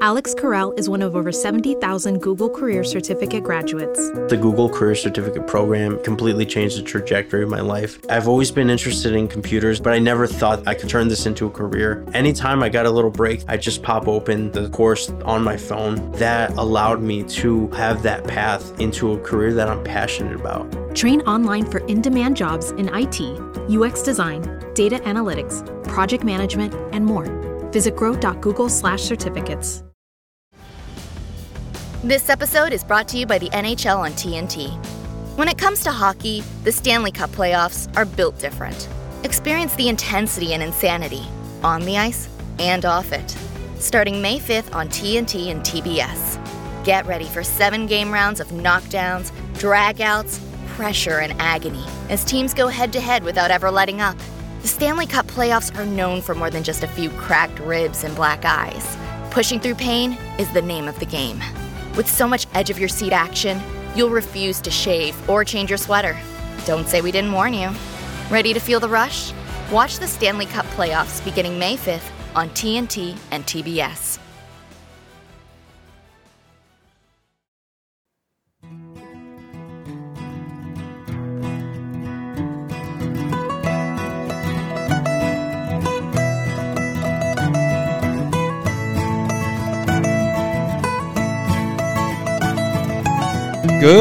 Alex Carell is one of over 70,000 Google Career Certificate graduates. The Google Career Certificate program completely changed the trajectory of my life. I've always been interested in computers, but I never thought I could turn this into a career. Anytime I got a little break, I just pop open the course on my phone. That allowed me to have that path into a career that I'm passionate about. Train online for in demand jobs in IT, UX design, data analytics, project management, and more. Visit grow.google slash certificates. This episode is brought to you by the NHL on TNT. When it comes to hockey, the Stanley Cup playoffs are built different. Experience the intensity and insanity on the ice and off it. Starting May 5th on TNT and TBS. Get ready for seven game rounds of knockdowns, dragouts, pressure, and agony as teams go head to head without ever letting up. The Stanley Cup playoffs are known for more than just a few cracked ribs and black eyes. Pushing through pain is the name of the game. With so much edge of your seat action, you'll refuse to shave or change your sweater. Don't say we didn't warn you. Ready to feel the rush? Watch the Stanley Cup playoffs beginning May 5th on TNT and TBS. Good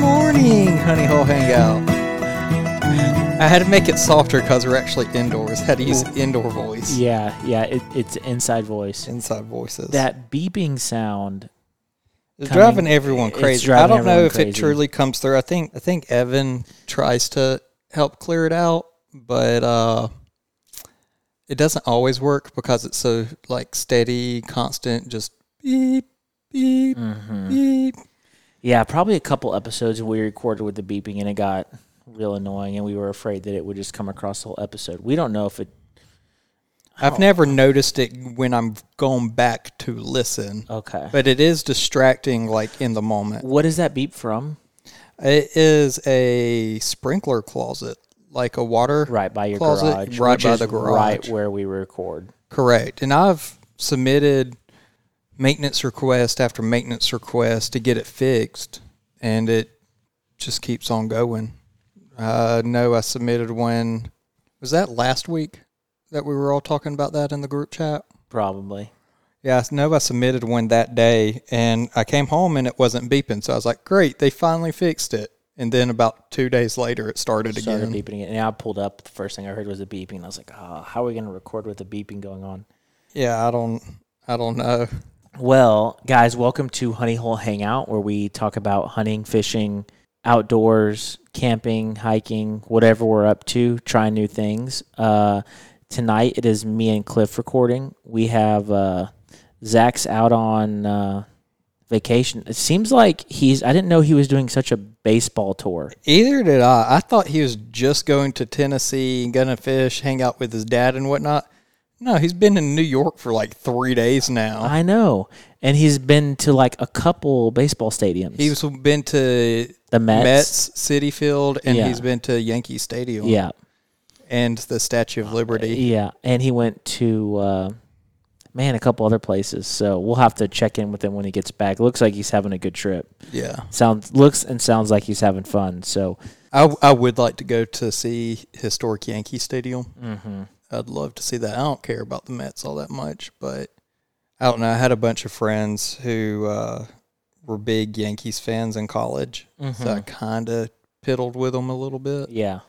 morning, Honey Hole Hangout. I had to make it softer because we're actually indoors. Had to use indoor voice. Yeah, yeah, it, it's inside voice. Inside voices. That beeping sound. it's coming- driving everyone it's crazy. driving I don't know everyone if it crazy. truly comes through. I think I think Evan tries to help clear it out, but uh it doesn't always work because it's so like steady, constant, just beep, beep, Mm-hmm. beep. Yeah, probably a couple episodes we recorded with the beeping and it got real annoying and we were afraid that it would just come across the whole episode. We don't know if it I've never noticed it when I'm going back to listen. okay. But it is distracting, like in the moment. what is that beep from? It is a sprinkler closet, like a water Right by your closet, garage. right by the garage. Right where we record. Correct. And I've submitted maintenance request after maintenance request to get it fixed, and it just keeps on going. I know I submitted one. Was that last week that we were all talking about that in the group chat? Probably. Yeah, I know I submitted one that day, and I came home and it wasn't beeping. So I was like, "Great, they finally fixed it." And then about two days later, it started, Started again. beeping again. And I pulled up. The first thing I heard was a beeping. I was like, oh, how are we going to record with the beeping going on? Yeah, I don't, I don't know. Well, guys, welcome to Honey Hole Hangout, where we talk about hunting, fishing, outdoors, camping, hiking, whatever we're up to, trying new things. Uh, tonight it is me and Cliff recording. We have uh, Zach's out on uh, vacation. It seems like he's. I didn't know he was doing such a baseball tour. Either did I. I thought he was just going to Tennessee and gonna fish, hang out with his dad and whatnot. No, he's been in New York for like three days now. I know, and he's been to like a couple baseball stadiums. He's been to the Mets. Mets Citi Field and Yeah. he's been to Yankee Stadium. Yeah, and the Statue of Liberty. Yeah, and he went to uh, man a couple other places. So we'll have to check in with him when he gets back. Looks like he's having a good trip. Yeah, Sounds looks and sounds like he's having fun. So I I would like to go to see historic Yankee Stadium. mhm. I'd love to see that. I don't care about the Mets all that much, but I don't know. I had a bunch of friends who uh, were big Yankees fans in college, so I kind of piddled with them a little bit. yeah,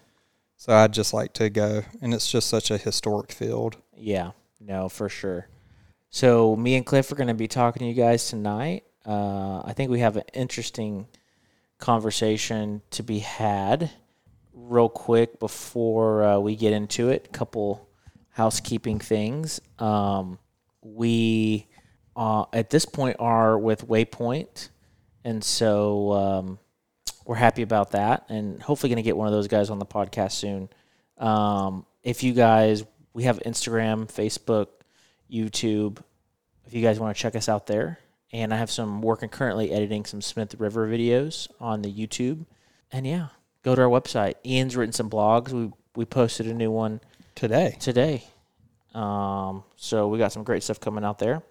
So I'd just like to go, and it's just such a historic field. yeah, no, for sure. So me and Cliff are going to be talking to you guys tonight. Uh, I think we have an interesting conversation to be had. Real quick before uh, we get into it, couple housekeeping things. Um, we uh, at this point are with Waypoint, and so um, we're happy about that, and hopefully going to get one of those guys on the podcast soon. Um, if you guys, we have Instagram, Facebook, YouTube. If you guys want to check us out there, and I have some working currently editing some Smith River videos on the YouTube, and yeah, go to our website. Ian's written some blogs. We we posted a new one Today, today. Um, so we got some great stuff coming out there.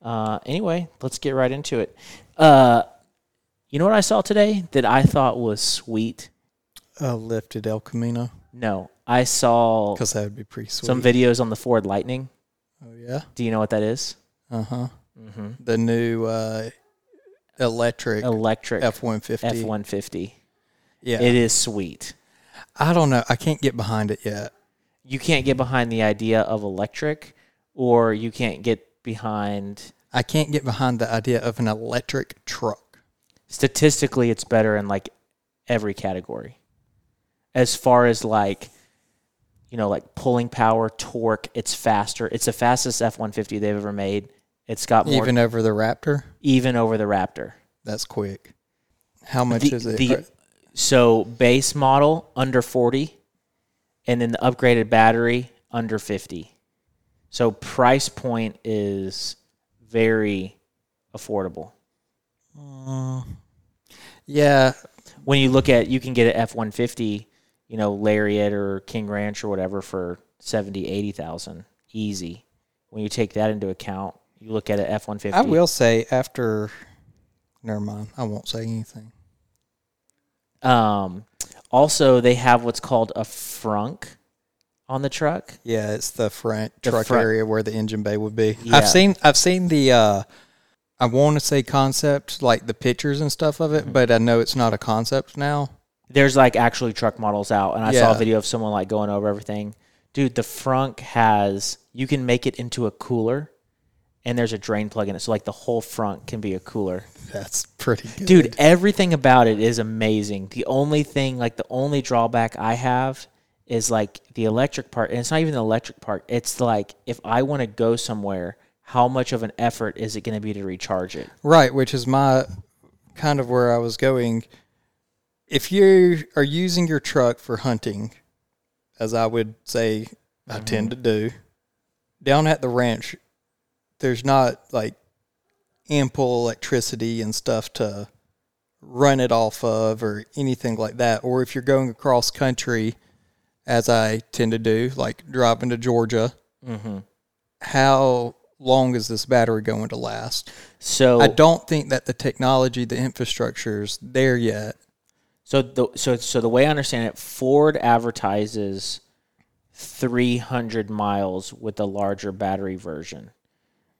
Uh, anyway, let's get right into it. Uh, you know what I saw today that I thought was sweet? Uh, lifted El Camino No, I saw because that would be pretty sweet. some videos on the Ford Lightning. Oh yeah. Do you know what that is? Uh huh. Mm-hmm. The new uh, electric Electric F one fifty. F one fifty. Yeah. It is sweet. I don't know. I can't get behind it yet. You can't get behind the idea of electric, or you can't get behind. I can't get behind the idea of an electric truck. Statistically, it's better in like every category. As far as like, you know, like pulling power, torque, it's faster. It's the fastest F one fifty they've ever made. It's got more Even over the Raptor, even over the Raptor. that's quick. How much The- is it? the- so base model under 40 and then the upgraded battery under 50 so price point is very affordable Uh, yeah, when you look at you can get an f-150 you know lariat or king ranch or whatever for 70 80000 easy when you take that into account you look at an f-150 I will say after. Never mind. I won't say anything. um also they have what's called a frunk on the truck Yeah, it's the front The truck front- area where the engine bay would be. Yeah. I've seen I've seen the uh I want to say concept like the pictures and stuff of it, Mm-hmm. but I know it's not a concept now. there's like actually truck models out and i saw a video of someone like going over everything dude the frunk has you can make it into a cooler and there's a drain plug in it. So like the whole front can be a cooler. That's pretty good. dude everything about it is amazing. The only thing like the only drawback i have is like the electric part and it's not even the electric part. It's like if i want to go somewhere how much of an effort is it going to be to recharge it? Right, which is my kind of where I was going. If you are using your truck for hunting, as I would say I mm-hmm. tend to do, down at the ranch, there's not like ample electricity and stuff to run it off of or anything like that. Or if you're going across country, as I tend to do, like driving to Georgia, mm-hmm. how long is this battery going to last? so I don't think that the technology, the infrastructure is there yet. So the so so the way I understand it, Ford advertises 300 miles with the larger battery version.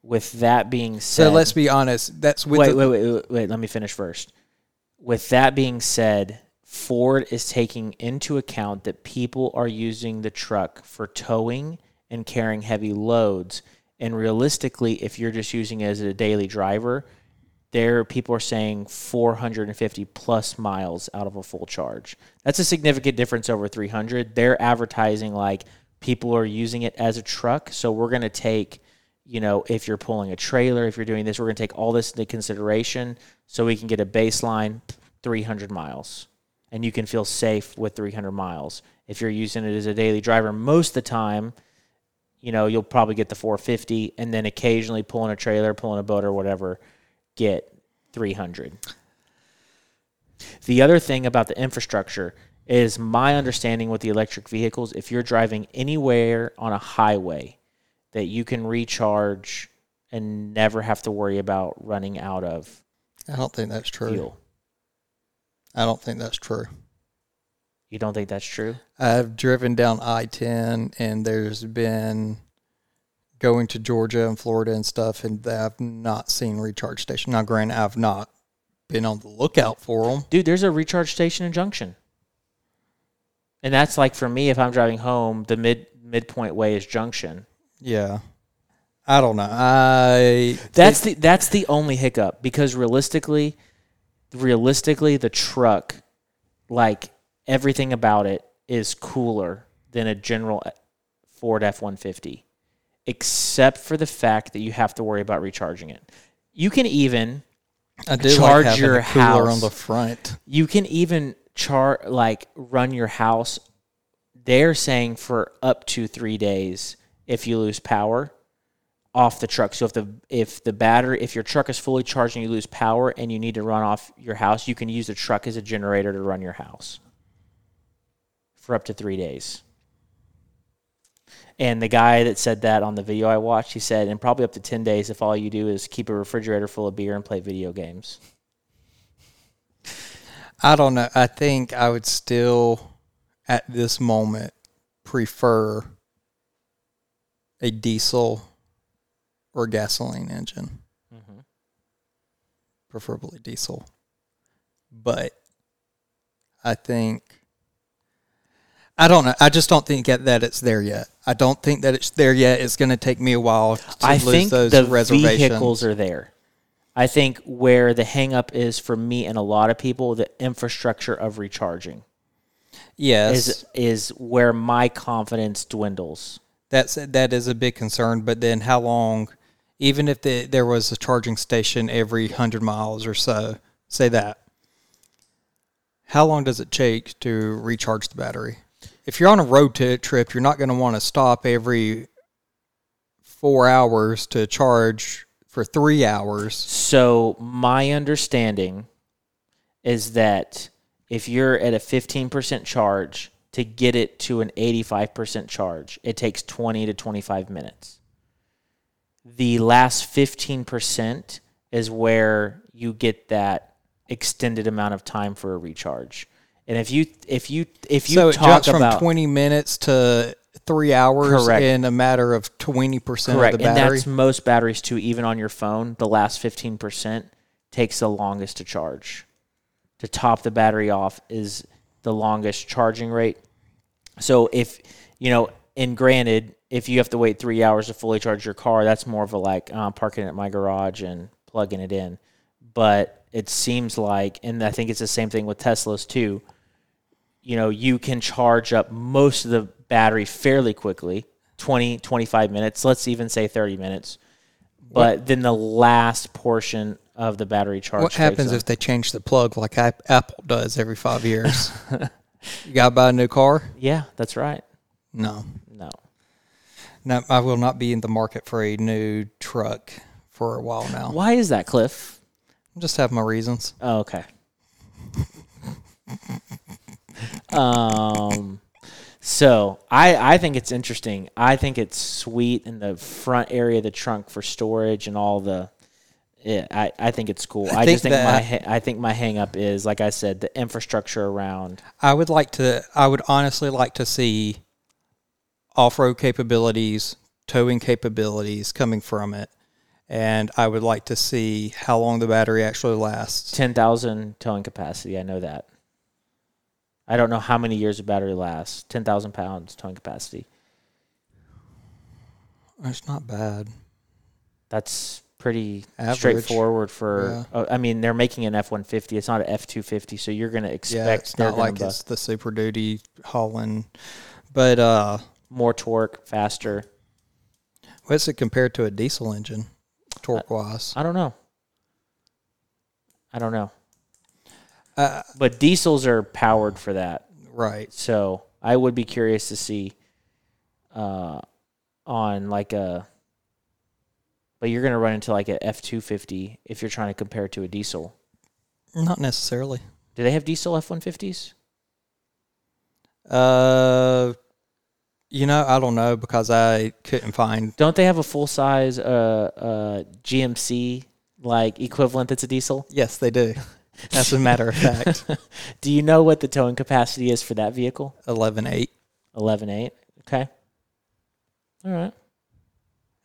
With that being said, So let's be honest. That's with wait, the, wait, wait, wait, wait. Let me finish first. With that being said, Ford is taking into account that people are using the truck for towing and carrying heavy loads. And realistically, if you're just using it as a daily driver, there people are saying 450 plus miles out of a full charge. That's a significant difference over 300. They're advertising like people are using it as a truck, so we're going to take you know, if you're pulling a trailer, if you're doing this, we're going to take all this into consideration so we can get a baseline 300 miles. And you can feel safe with 300 miles. If you're using it as a daily driver, most of the time, you know, you'll probably get the 450 and then occasionally pulling a trailer, pulling a boat or whatever, get 300. The other thing about the infrastructure is my understanding with the electric vehicles, if you're driving anywhere on a highway, that you can recharge and never have to worry about running out of I don't think that's true. fuel. I don't think that's true. You don't think that's true? I've driven down I 10 and there's been going to Georgia and Florida and stuff, and I've not seen recharge station. Now, granted, I've not been on the lookout for them. Dude, there's a recharge station in Junction. And that's like for me if I'm driving home, the mid midpoint way is Junction. Yeah. I don't know. I That's the that's the only hiccup because realistically, realistically, the truck, like everything about it, is cooler than a general uh, Ford F one fifty, except for the fact that you have to worry about recharging it. You can even I do charge like your house. on the front. you can even char like run your house. They're saying for up to three days if you lose power off the truck. So if the if the battery if your truck is fully charged and you lose power and you need to run off your house, you can use the truck as a generator to run your house for up to three days. And the guy that said that on the video I watched, he said, in probably up to 10 days, if all you do is keep a refrigerator full of beer and play video games. I don't know. I think I would still, at this moment, prefer a diesel or gasoline engine. Mm-hmm. Preferably diesel. But I think, I don't know. I just don't think that that it's there yet. I don't think that it's there yet. It's going to take me a while to I lose think those the reservations. vehicles are there. I think where the hangup is for me and a lot of people, the infrastructure of recharging yes. is is where my confidence dwindles. That's that is a big concern. But then, how long? Even if the, there was a charging station every hundred miles or so, say that. How long does it take to recharge the battery? If you're on a road trip, you're not going to want to stop every four hours to charge for three hours. So my understanding is that if you're at a 15% charge to get it to an 85% charge, it takes 20 to 25 minutes. The last 15% is where you get that extended amount of time for a recharge. And if you if you if you so it talk jumps from about 20 minutes to three hours Correct. in a matter of 20% correct, of the and that's most batteries too. Even on your phone, the last 15% takes the longest to charge. To top the battery off is the longest charging rate. So if you know, and granted, if you have to wait three hours to fully charge your car, that's more of a like uh, parking at my garage and plugging it in. But it seems like, and I think it's the same thing with Teslas too. You know, you can charge up most of the battery fairly quickly 20, 25 minutes, let's even say 30 minutes. But then the last portion of the battery charge. What happens if they change the plug like Ap- Apple does every five years? you got to buy a new car? Yeah, that's right. No. No. No, I will not be in the market for a new truck for a while now. Why is that, Cliff? I just have my reasons. Oh, okay. um, so I I think it's interesting. I think it's sweet in the front area of the trunk for storage and all the. Yeah, I, I think it's cool. I, think just think my that- I think my hang up is like I said the infrastructure around. I would like to, I would honestly like to see off road capabilities, towing capabilities coming from it. And I would like to see how long the battery actually lasts. Ten thousand towing capacity. I know that. I don't know how many years a battery lasts. Ten thousand pounds towing capacity. It's not bad. That's pretty Average. straightforward for. uh, I mean, they're making an F one fifty. It's not an F two fifty, so you're going to Yeah, expect it's not like it's the Super Duty hauling. But uh, more torque, faster. what's it compared to a diesel engine, torque wise? I don't know. I don't know. Uh, But diesels are powered for that, right. so I would be curious to see uh, on like a. But you're going to run into like a F two fifty if you're trying to compare it to a diesel. Not necessarily. Do they have diesel F one fifties? Uh, you know, I don't know because I couldn't find. Don't they have a full size uh, uh, GMC like equivalent that's a diesel? Yes, they do. As a matter of fact, Do you know what the towing capacity is for that vehicle? eleven eight Eleven eight. Okay. All right.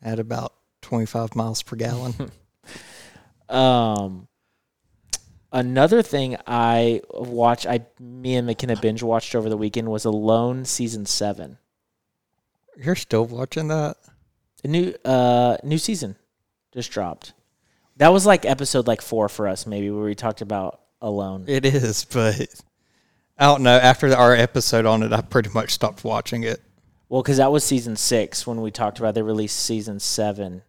at about twenty five miles per gallon. Um, another thing I watched, I me and McKenna binge watched over the weekend was Alone season seven. You're still watching that? A new uh new season just dropped. That was like episode like four for us, maybe where we talked about Alone. It is, but I don't know. After our episode on it, I pretty much stopped watching it. Well, because that was season six when we talked about they released season seven,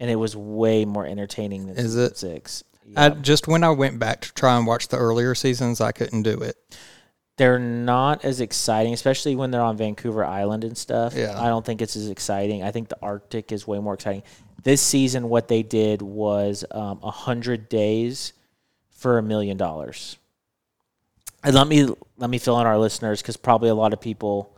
and it was way more entertaining than Is season it? six. I just when I went back to try and watch the earlier seasons, I couldn't do it. they're not as exciting, especially when they're on Vancouver Island and stuff. Yeah. I don't think it's as exciting. I think the Arctic is way more exciting. This season, what they did was um, a hundred days for a million dollars. And let me let me fill in our listeners because probably a lot of people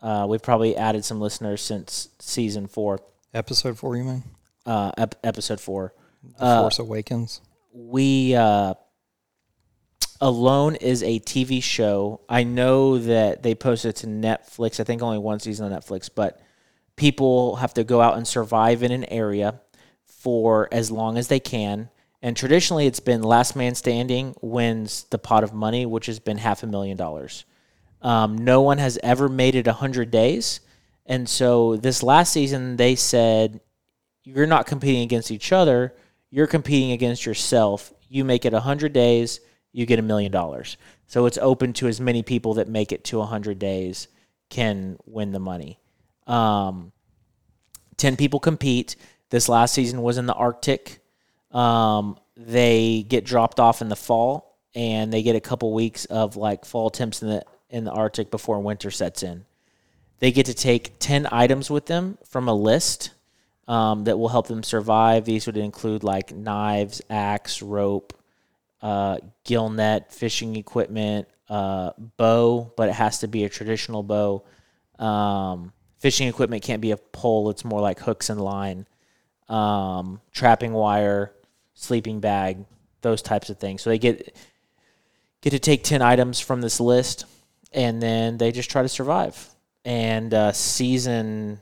Uh, we've probably added some listeners since season four, Episode four, you mean? Uh, ep- episode four. The Uh, Force Awakens. we uh Alone is a TV show. I know that they posted to Netflix. I think only one season on Netflix, but people have to go out and survive in an area for as long as they can. And traditionally, it's been last man standing wins the pot of money, which has been half a million dollars. Um, no one has ever made it 100 days. And so this last season, they said, you're not competing against each other. You're competing against yourself. You make it 100 days, you get a million dollars. So it's open to as many people that make it to 100 days can win the money. Um, 10 people compete. This last season was in the Arctic. Um, they get dropped off in the fall and they get a couple weeks of like fall temps in the in the Arctic before winter sets in. They get to take 10 items with them from a list um, that will help them survive. These would include like knives, axe, rope, uh, gill net, fishing equipment, uh, bow, but it has to be a traditional bow. Um, fishing equipment can't be a pole, it's more like hooks and line, um, trapping wire, sleeping bag, those types of things. So they get get to take 10 items from this list and then they just try to survive. And uh, season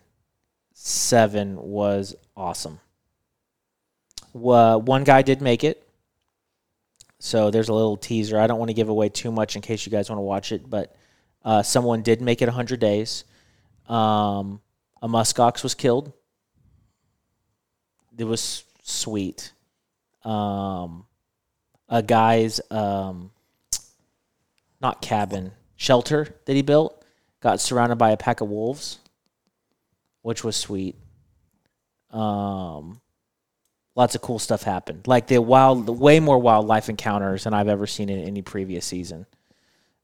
seven was awesome. One guy did make it. So there's a little teaser. I don't want to give away too much in case you guys want to watch it, but uh, someone did make it 100 days. Um, a muskox was killed. It was sweet. Um, a guy's um, not cabin shelter that he built got surrounded by a pack of wolves, which was sweet. Um, lots of cool stuff happened. Like the wild, way more wildlife encounters than I've ever seen in any previous season.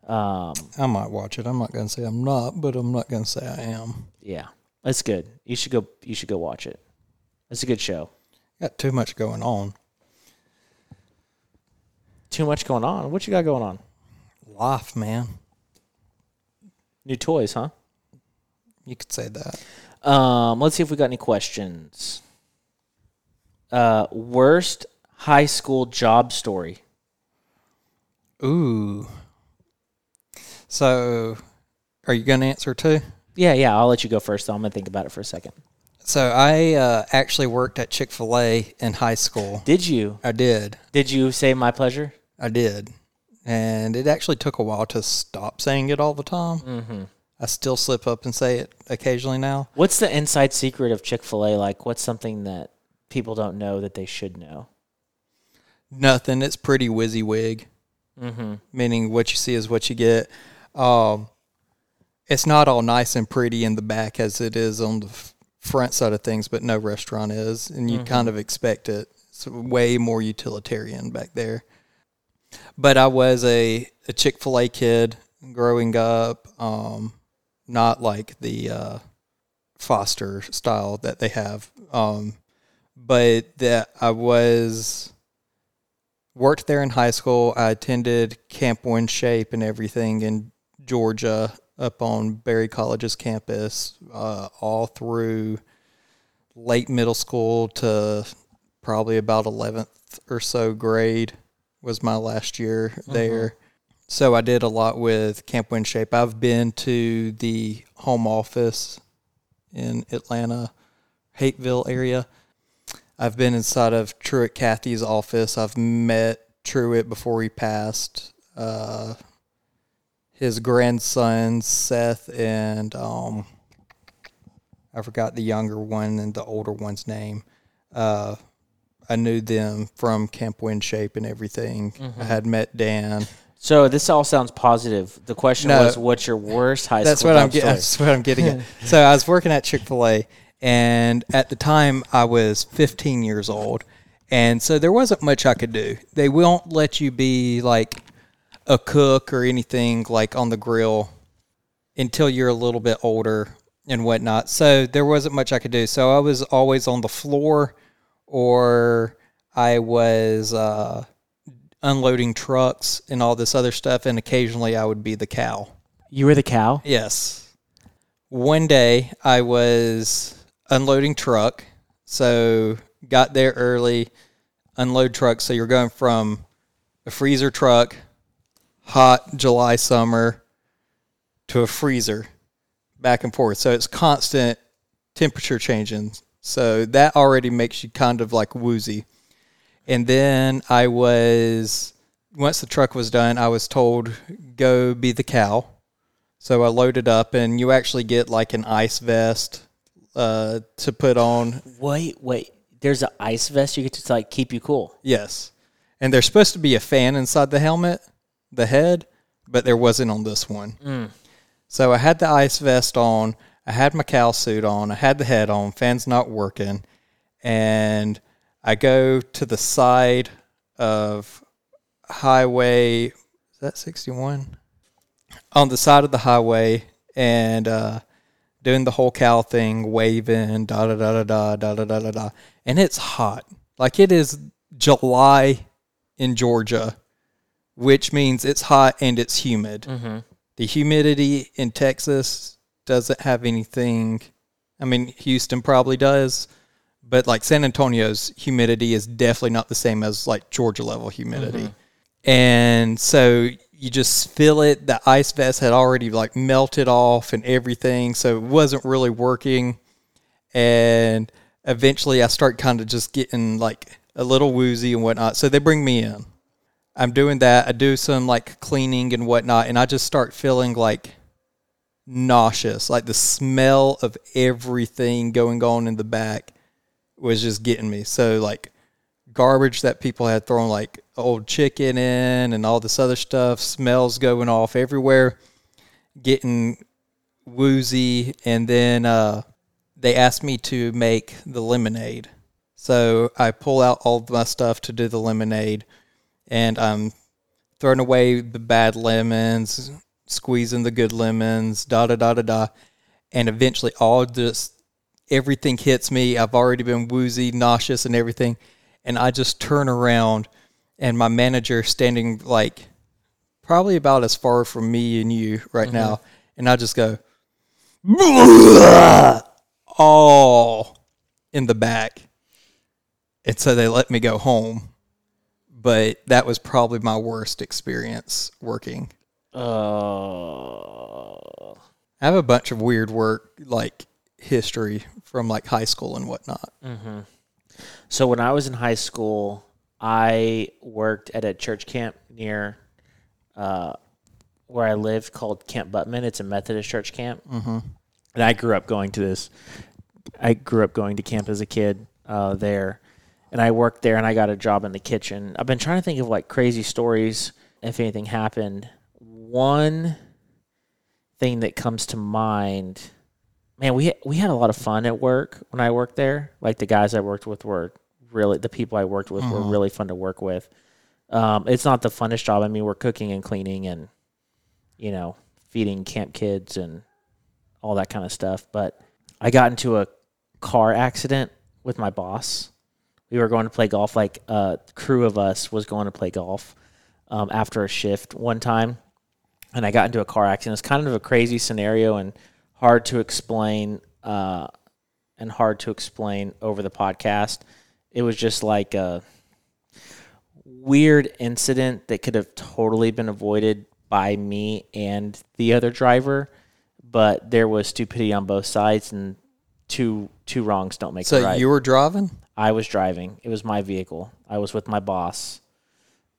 Um, I might watch it. I'm not going to say I'm not, but I'm not going to say I am. yeah, it's good. You should go. You should go watch it. It's a good show. Got too much going on. Too much going on. What you got going on? Life, man. New toys, huh? You could say that. Um, let's see if we got any questions. Uh, worst high school job story. Ooh. So, are you going to answer too? Yeah, yeah. I'll let you go first. Though. I'm gonna think about it for a second. So, I uh, actually worked at Chick fil A in high school. Did you? I did. Did you say my pleasure? I did. And it actually took a while to stop saying it all the time. Mm-hmm. I still slip up and say it occasionally now. What's the inside secret of Chick Fil A? Like, what's something that people don't know that they should know? Nothing. It's pretty WYSIWYG. Mm-hmm. meaning what you see is what you get. Um, it's not all nice and pretty in the back as it is on the f- front side of things, but no restaurant is, and you kind of expect it. It's way more utilitarian back there. But I was a, a Chick fil A kid growing up, um, not like the uh, Foster style that they have, um, but that I was worked there in high school. I attended Camp WinShape and everything in Georgia up on Berry College's campus uh, all through late middle school to probably about 11th or so grade was my last year there. So I did a lot with Camp WinShape. I've been to the home office in Atlanta, Hapeville area. I've been inside of Truett Cathy's office. I've met Truett before he passed. Uh, his grandson Seth and um, I forgot the younger one and the older one's name. Uh, I knew them from Camp WinShape and everything. I had met Dan. So this all sounds positive. The question No. was, what's your worst high That's school what I'm story? That's what I'm getting at. So I was working at Chick Fil A, and at the time I was 15 years old, and so there wasn't much I could do. They won't let you be like a cook or anything like on the grill until you're a little bit older and whatnot. So there wasn't much I could do. So I was always on the floor, or I was. Uh, unloading trucks and all this other stuff and occasionally I would be the cow. You were the cow. Yes. one day I was unloading truck, so got there early, unload truck. So you're going from a freezer truck, hot July summer, to a freezer, back and forth. So it's constant temperature changing. So that already makes you kind of like woozy. And then I was once the truck was done, I was told go be the cow. So I loaded up, and you actually get like an ice vest uh, to put on. Wait, wait. There's an ice vest you get to like keep you cool. Yes, and there's supposed to be a fan inside the helmet, the head, but there wasn't on this one. So I had the ice vest on. I had my cow suit on. I had the head on. Fan's not working, and I go to the side of highway. Is that sixty one? On the side of the highway, and uh, doing the whole cow thing, waving, da da da da da da da da da da, and it's hot. Like it is July in Georgia, which means it's hot and it's humid. The humidity in Texas doesn't have anything. I mean, Houston probably does, but like San Antonio's humidity is definitely not the same as like Georgia level humidity. Mm-hmm. And so you just feel it. The ice vest had already like melted off and everything, so it wasn't really working. And eventually, I start kind of just getting like a little woozy and whatnot. So they bring me in. I'm doing that. I do some like cleaning and whatnot, and I just start feeling like nauseous. Like the smell of everything going on in the back was just getting me. So like garbage that people had thrown like old chicken in and all this other stuff, smells going off everywhere, getting woozy, and then uh, they asked me to make the lemonade. So I pull out all my stuff to do the lemonade, and I'm throwing away the bad lemons, squeezing the good lemons, da da da da da, and eventually all just everything hits me. I've already been woozy, nauseous, and everything, and I just turn around, and my manager standing like probably about as far from me and you right now, and I just go all in the back, and so they let me go home. But that was probably my worst experience working. Uh, I have a bunch of weird work like history from like high school and whatnot. so when I was in high school, I worked at a church camp near uh, where I lived called Camp Buttman. It's a Methodist church camp, mm-hmm. and I grew up going to this. I grew up going to camp as a kid uh, there, and I worked there, and I got a job in the kitchen. I've been trying to think of like crazy stories if anything happened. One thing that comes to mind, man, we we had a lot of fun at work when I worked there. Like the guys I worked with were really the people I worked with were really fun to work with. Um, it's not the funnest job. I mean, we're cooking and cleaning and you know feeding camp kids and all that kind of stuff. But I got into a car accident with my boss. We were going to play golf. Like a crew of us was going to play golf um, after a shift one time, and I got into a car accident. It's kind of a crazy scenario and hard to explain, uh, and hard to explain over the podcast. It was just like a weird incident that could have totally been avoided by me and the other driver, but there was stupidity on both sides, and two two wrongs don't make So a right. you were driving? I was driving. It was my vehicle. I was with my boss.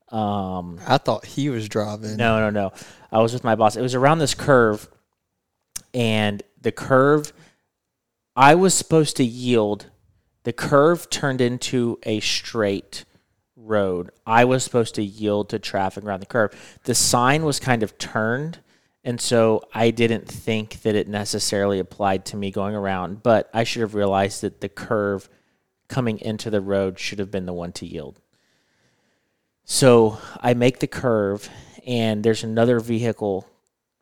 Um, I thought he was driving. no, no, no. I was with my boss. It was around this curve, and the curve, I was supposed to yield. The curve turned into a straight road. I was supposed to yield to traffic around the curve. The sign was kind of turned, and so I didn't think that it necessarily applied to me going around, but I should have realized that the curve coming into the road should have been the one to yield. So I make the curve, and there's another vehicle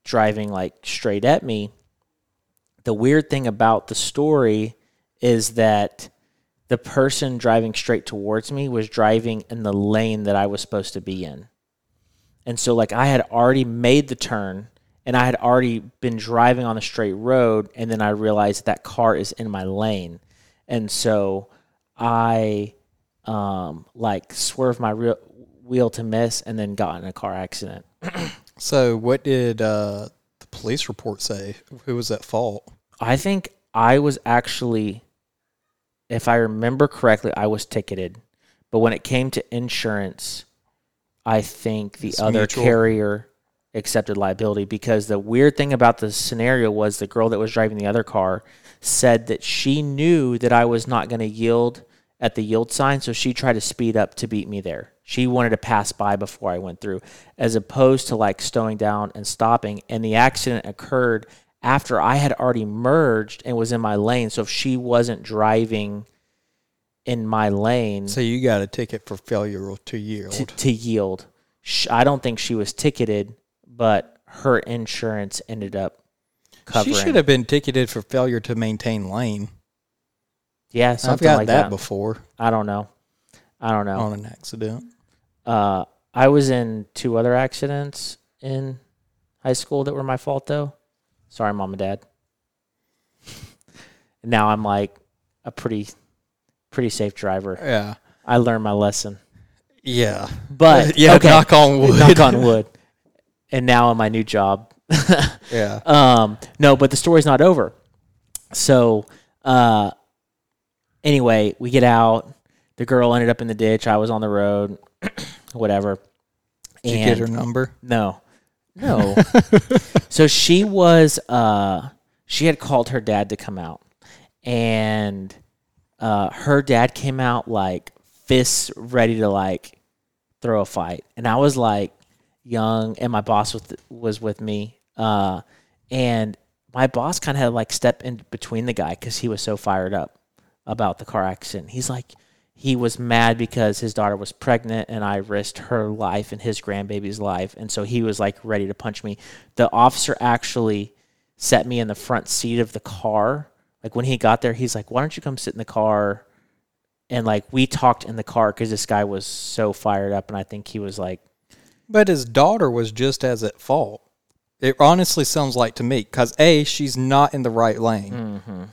driving like straight at me. The weird thing about the story is that the person driving straight towards me was driving in the lane that I was supposed to be in. And so, like, I had already made the turn and I had already been driving on the straight road, and then I realized that car is in my lane, and so I um, like swerved my real wheel to miss, and then got in a car accident. So, what did uh, the police report say? Who was at fault? I think I was actually, if I remember correctly, I was ticketed. But when it came to insurance, I think the It's other mutual. carrier accepted liability because the weird thing about the scenario was the girl that was driving the other car said that she knew that I was not going to yield at the yield sign, so she tried to speed up to beat me there. She wanted to pass by before I went through, as opposed to like slowing down and stopping. And the accident occurred after I had already merged and was in my lane. So if she wasn't driving in my lane So, you got a ticket for failure to yield. to, to yield, I don't think she was ticketed, but her insurance ended up covering. She should have been ticketed for failure to maintain lane. yeah, I've something got like that, that. before I don't know. I don't know. on an accident. Uh, I was in two other accidents in high school that were my fault, though. Sorry, mom and dad. now I'm like a pretty, pretty safe driver. Yeah. I learned my lesson. Yeah. But yeah, okay, knock on wood. knock on wood. And now in my new job, Yeah. um, no, but the story's not over. So, uh, anyway, we get out. The girl ended up in the ditch. I was on the road, whatever. Did you get her number? no, no. so she was, uh, she had called her dad to come out, and uh, her dad came out like fists ready to like throw a fight, and I was like young, and my boss was was with me, uh, and my boss kind of had like step in between the guy because he was so fired up about the car accident. He's like, he was mad because his daughter was pregnant and I risked her life and his grandbaby's life. And so he was like ready to punch me. The officer actually set me in the front seat of the car. Like when he got there, he's like, why don't you come sit in the car? And like we talked in the car because this guy was so fired up. And I think he was like, But his daughter was just as at fault. It honestly sounds like to me because a she's not in the right lane. Mm-hmm.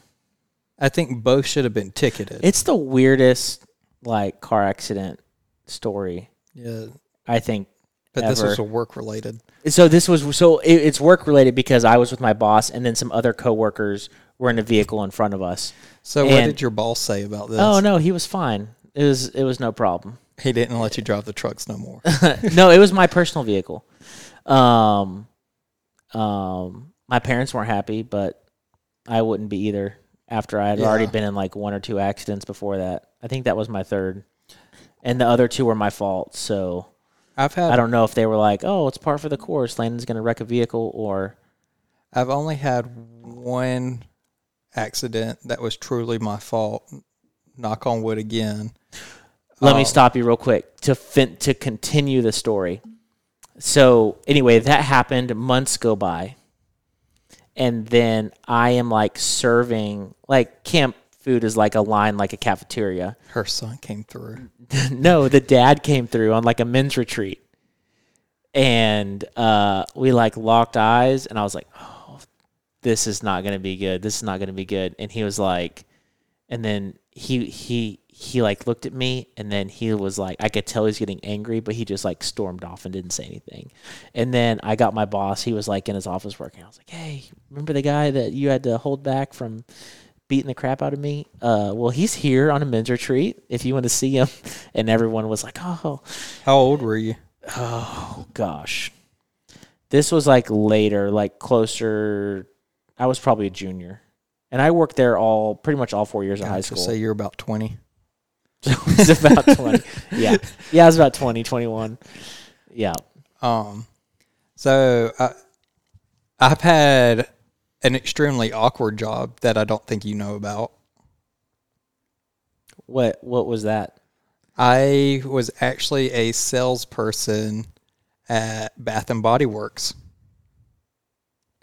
I think both should have been ticketed. it's the weirdest like car accident story, yeah, I think. but this was a work related. So this was so it, it's work related because I was with my boss and then some other coworkers were in a vehicle in front of us. So what did your boss say about this? Oh no, he was fine. It was it was no problem. he didn't let you drive the trucks no more. no, it was my personal vehicle. Um, um, my parents weren't happy, but I wouldn't be either. After I had already been in like one or two accidents before that, I think that was my third, and the other two were my fault. So I've had I don't know if they were like, "Oh, it's par for the course. Landon's going to wreck a vehicle," or I've only had one accident that was truly my fault. Knock on wood again. Let me Oh. stop you real quick to fin- to continue the story. So anyway, that happened. Months go by, and then I am like serving like camp food is like a line like a cafeteria. Her son came through. no, the dad came through on like a men's retreat, and uh, we like locked eyes, and I was like, "Oh, this is not gonna be good. This is not gonna be good." And he was like, and then he he he like looked at me, and then he was like, I could tell he's getting angry, but he just like stormed off and didn't say anything. And then I got my boss. He was like in his office working. I was like, "Hey, remember the guy that you had to hold back from?" beating the crap out of me. Uh, well, he's here on a men's retreat. If you want to see him, and everyone was like, "Oh, How old were you? oh gosh." This was like later, like closer. I was probably a junior, and I worked there all pretty much all four years of high school. Say you're about twenty. So it was about twenty. Yeah, yeah, I was about 20, 21. Yeah. Um, so I, I've had an extremely awkward job that I don't think you know about. What What was that? I was actually a salesperson at Bath and Body Works.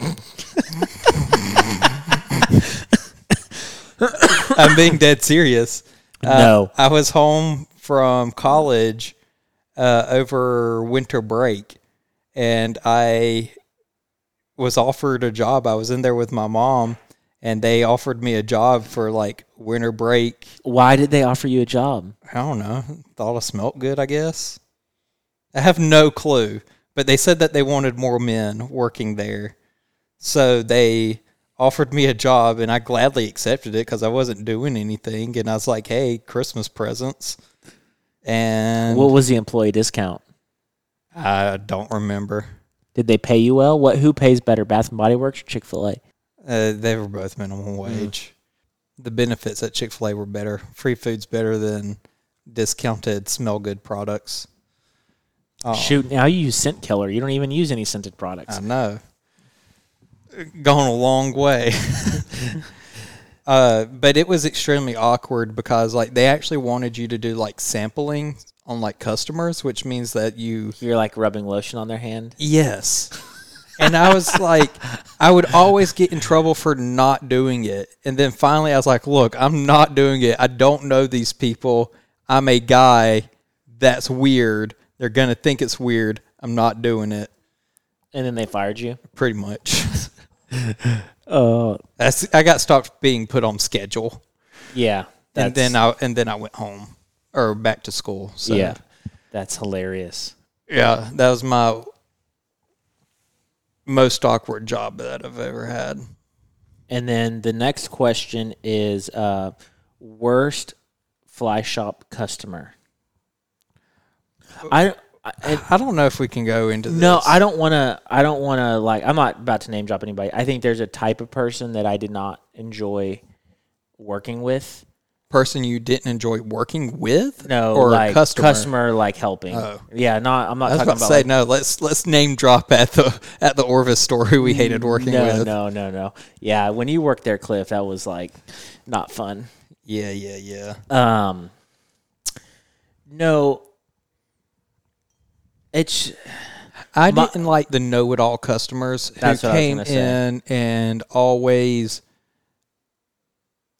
I'm being dead serious. Uh, No. I was home from college uh, over winter break, and I was offered a job. I was in there with my mom, and they offered me a job for like winter break. Why did they offer you a job? I don't know. Thought I smelt good, I guess. I have no clue, but they said that they wanted more men working there. So they offered me a job, and I gladly accepted it because I wasn't doing anything. And I was like, hey, Christmas presents. And What was the employee discount? I don't remember. Did they pay you well? What? Who pays better, Bath and Body Works or Chick Fil A? Uh, they were both minimum wage. The benefits at Chick fil A were better. Free food's better than discounted smell good products. Oh, Shoot, now you use scent killer. You don't even use any scented products. I know. Gone a long way. uh, but it was extremely awkward because like they actually wanted you to do like sampling on like customers, which means that you You're like rubbing lotion on their hand. Yes. And I was like, I would always get in trouble for not doing it. And then finally, I was like, look, I'm not doing it. I don't know these people. I'm a guy. That's weird. They're going to think it's weird. I'm not doing it. And then they fired you. Pretty much. That's, I got stopped being put on schedule. yeah. And then I and then I went home or back to school. So yeah, that's hilarious. yeah, that was my most awkward job that I've ever had. And then the next question is uh, worst fly shop customer. I, I I don't know if we can go into this. no, I don't want to. I don't want to like. I'm not about to name drop anybody. I think there's a type of person that I did not enjoy working with. person you didn't enjoy working with? No, or like customer. like helping. Oh. Yeah, not. I'm not I was talking about to say like, no. Let's let's name drop at the at the Orvis store who we hated working no, with. no, no, no. Yeah, when you worked there, Cliff, that was like not fun. Yeah, yeah, yeah. Um, no, it's I My- didn't like the know-it-all customers who That's what I was came in and always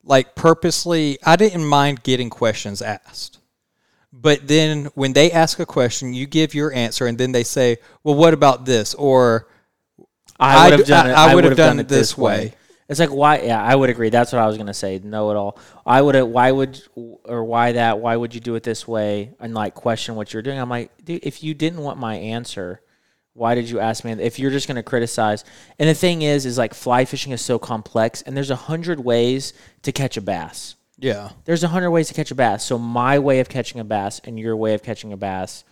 like purposely. I didn't mind getting questions asked. But then when they ask a question, you give your answer, and then they say, "Well, what about this?" Or I would have d- done I- it. I would would have done it this way. It's like why? Yeah, I would agree. That's what I was gonna say. Know it all. I would. Uh, why would or why that? Why would you do it this way? And like question what you're doing. I'm like, dude, if you didn't want my answer, why did you ask me? If you're just gonna criticize, and the thing is, is like fly fishing is so complex, and there's a hundred ways to catch a bass. yeah, There's a hundred ways to catch a bass. So my way of catching a bass and your way of catching a bass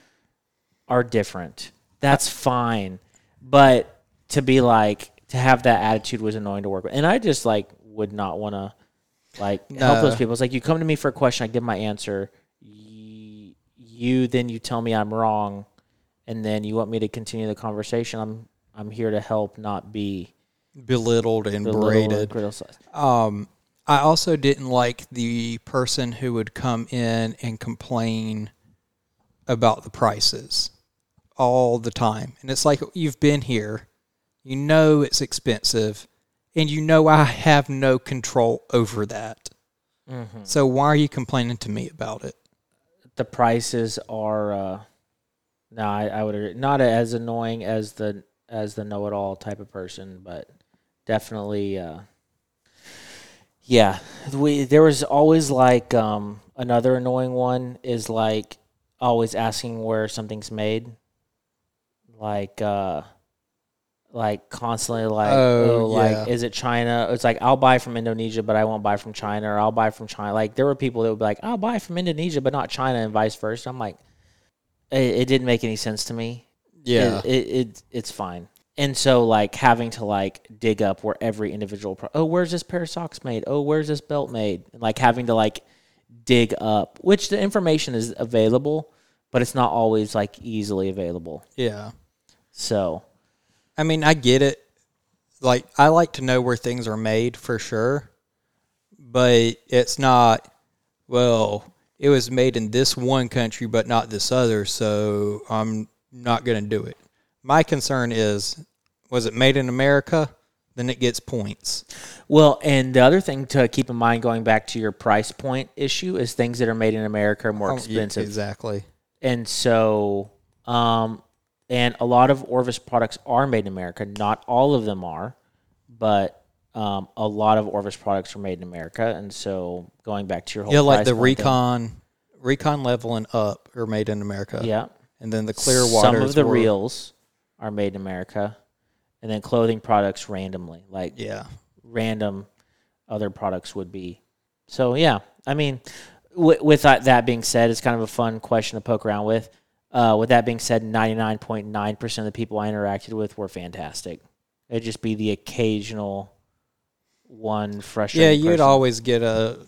are different. That's fine. But to be like to have that attitude was annoying to work with. And I just like would not want to like help those people. It's like you come to me for a question, I give my answer. You, you then you tell me I'm wrong and then you want me to continue the conversation. I'm I'm here to help, not be belittled and belittled and berated. criticized. Um, I also didn't like the person who would come in and complain about the prices all the time. And it's like you've been here, you know it's expensive, and you know I have no control over that. Mm-hmm. So why are you complaining to me about it? the prices are uh no I, I would agree not as annoying as the as the know-it-all type of person but definitely uh yeah we there was always like um another annoying one is like always asking where something's made like uh like constantly like Oh, oh, like yeah. is it China? It's like I'll buy from Indonesia, but I won't buy from China, or I'll buy from China. Like there were people that would be like, I'll buy from Indonesia, but not China, and vice versa. I'm like, it, it didn't make any sense to me. Yeah. it, it, it it's fine. And so like having to like dig up where every individual pro- oh where's this pair of socks made? Oh where's this belt made? And like having to like dig up, which the information is available, but it's not always like easily available. yeah. So I mean, I get it. Like, I like to know where things are made for sure, but it's not, well, it was made in this one country, but not this other, so I'm not going to do it. My concern is, was it made in America? Then it gets points. Well, and the other thing to keep in mind, going back to your price point issue, is things that are made in America are more Oh, yeah, expensive. exactly. And so, um, and a lot of Orvis products are made in America. Not all of them are, but um, a lot of Orvis products are made in America. And so going back to your whole Yeah, like the thing- Recon, Recon level and up are made in America. yeah, and then the Clearwater. Some of the reels are made in America, and then clothing products randomly, like Yeah, random other products would be. So yeah, I mean, w- with that, that being said, it's kind of a fun question to poke around with. Uh, with that being said, ninety nine point nine percent of the people I interacted with were fantastic. It'd just be the occasional one fresh. yeah. You'd person. always get a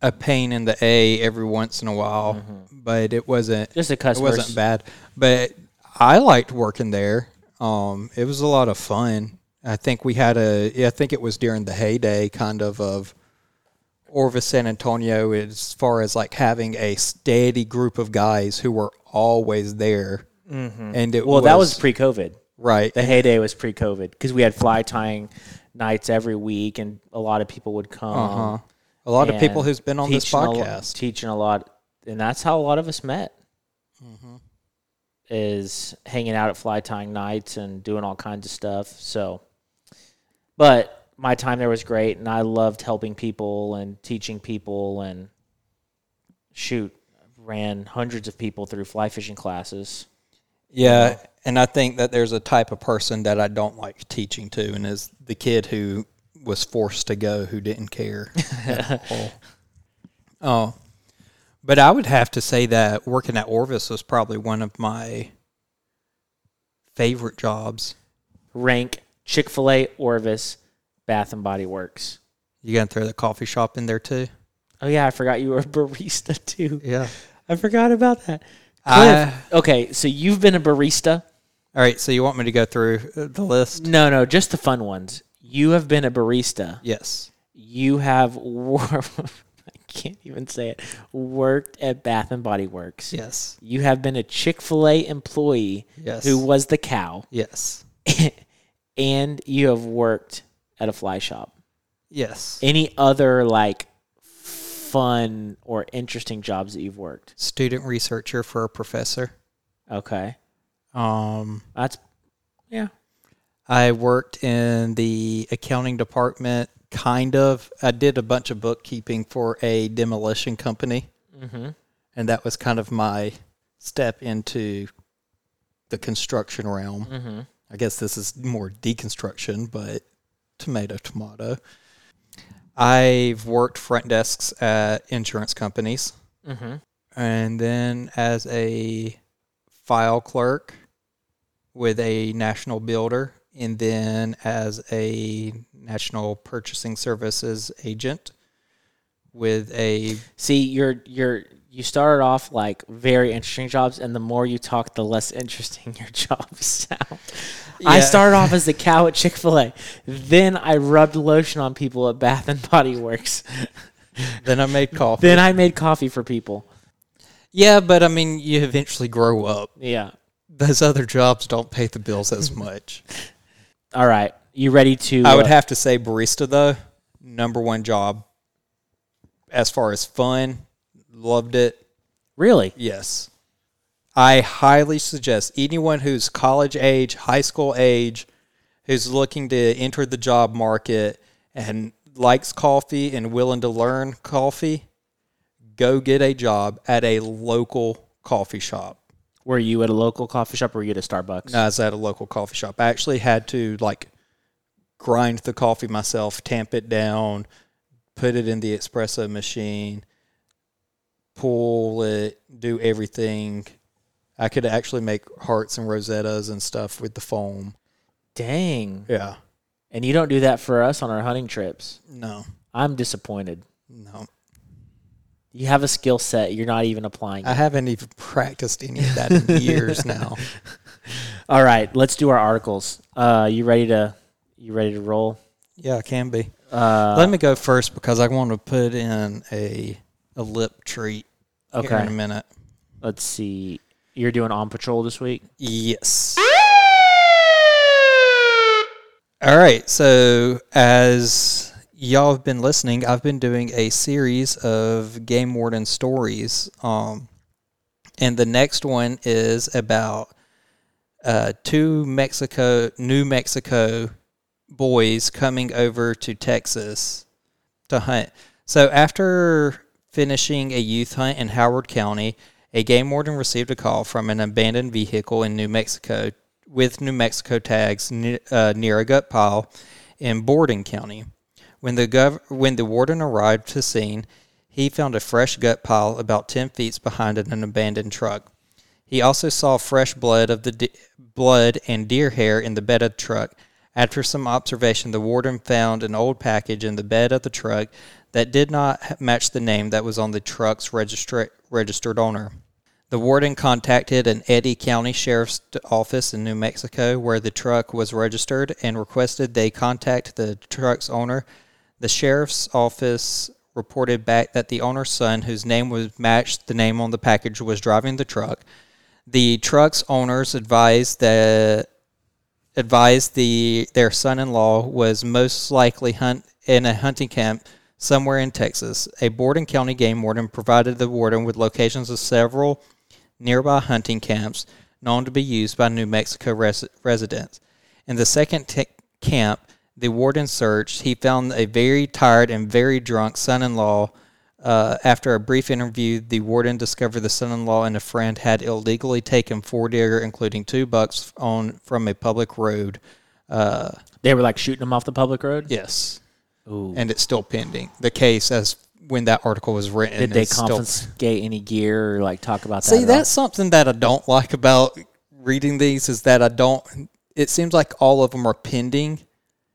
a pain in the A every once in a while, but it wasn't. just a customer. It wasn't bad, but I liked working there. Um, it was a lot of fun. I think we had a. Yeah, I think it was during the heyday, kind of of Orvis San Antonio, as far as like having a steady group of guys who were always there. Mm-hmm. And it was Well, that was pre-COVID. right. The heyday was pre-COVID because we had fly tying nights every week, and a lot of people would come. Uh-huh. A lot of people who's been on this teaching a podcast. teaching a lot, and that's how a lot of us met. Mm-hmm. Is hanging out at fly tying nights and doing all kinds of stuff. So, but my time there was great, and I loved helping people and teaching people, and shoot, ran hundreds of people through fly fishing classes. Yeah, and I think that there's a type of person that I don't like teaching to, and is the kid who was forced to go who didn't care. oh, but I would have to say that working at Orvis was probably one of my favorite jobs. Rank Chick Fil A, Orvis, Bath and Body Works. You gonna throw the coffee shop in there too? Oh yeah, I forgot you were a barista too. Yeah. I forgot about that. I- Cliff, okay, so you've been a barista. All right, so you want me to go through uh, the list? No, no, just the fun ones. You have been a barista. Yes. You have wor- I can't even say it. Worked at Bath and Body Works. Yes. You have been a Chick Fil A employee Yes. who was the cow, Yes. and you have worked at a fly shop. Yes. Any other like fun or interesting jobs that you've worked? Student researcher for a professor. Okay, Um, that's yeah. I worked in the accounting department, kind of. I did a bunch of bookkeeping for a demolition company, Mm-hmm. and that was kind of my step into the construction realm. Mm-hmm. I guess this is more deconstruction, but tomato, tomato. I've worked front desks at insurance companies, Mm-hmm. and then as a file clerk with a national builder, and then as a national purchasing services agent with a See, you're you're you started off like very interesting jobs, and the more you talk, the less interesting your jobs sound. I started off as the cow at Chick Fil A, then I rubbed lotion on people at Bath and Body Works, then I made coffee. then I made coffee for people. yeah, but I mean, you eventually grow up. Yeah. Those other jobs don't pay the bills as much. All right, you ready to? I would uh, have to say barista though, number one job. As far as fun, loved it. really. Yes. I highly suggest anyone who's college age, high school age, who's looking to enter the job market and likes coffee and willing to learn coffee, go get a job at a local coffee shop. Were you at a local coffee shop or were you at a Starbucks? No, I was at a local coffee shop. I actually had to like grind the coffee myself, tamp it down, put it in the espresso machine, pull it, do everything. I could actually make hearts and rosettas and stuff with the foam. Dang. Yeah. And you don't do that for us on our hunting trips. No. I'm disappointed. No. You have a skill set. You're not even applying. I it. haven't even practiced any of that in years now. All right, let's do our articles. Uh, you ready to? You ready to roll? Yeah, I can be. Uh, Let me go first because I want to put in a a lip treat here Okay. in a minute. let's see. You're doing on patrol this week. Yes. All right. So, as y'all have been listening, I've been doing a series of Game Warden stories. Um, and the next one is about uh, two Mexico, New Mexico boys coming over to Texas to hunt. So after finishing a youth hunt in Howard County, a game warden received a call from an abandoned vehicle in New Mexico with New Mexico tags near, uh, near a gut pile in Borden County. When the gov- when the warden arrived to scene, he found a fresh gut pile about 10 feet behind an abandoned truck. He also saw fresh blood of the de- blood and deer hair in the bed of the truck. After some observation, the warden found an old package in the bed of the truck that did not match the name that was on the truck's registra- registered owner. The warden contacted an Eddy County Sheriff's Office in New Mexico where the truck was registered and requested they contact the truck's owner. The sheriff's office reported back that the owner's son, whose name was matched the name on the package, was driving the truck. The truck's owners advised that advised the their son-in-law was most likely hunt in a hunting camp somewhere in Texas. A Borden County game warden provided the warden with locations of several nearby hunting camps known to be used by New Mexico res- residents. In the second t- camp, the warden searched. He found a very tired and very drunk son-in-law. Uh, after a brief interview, the warden discovered the son-in-law and a friend had illegally taken four deer, including two bucks, on from a public road. Uh, They were like shooting them off the public road. yes, Ooh. and it's still pending. The case, as when that article was written, Did they confiscate any gear or like talk about that? See, at all? that's something that I don't like about reading these is that I don't. It seems like all of them are pending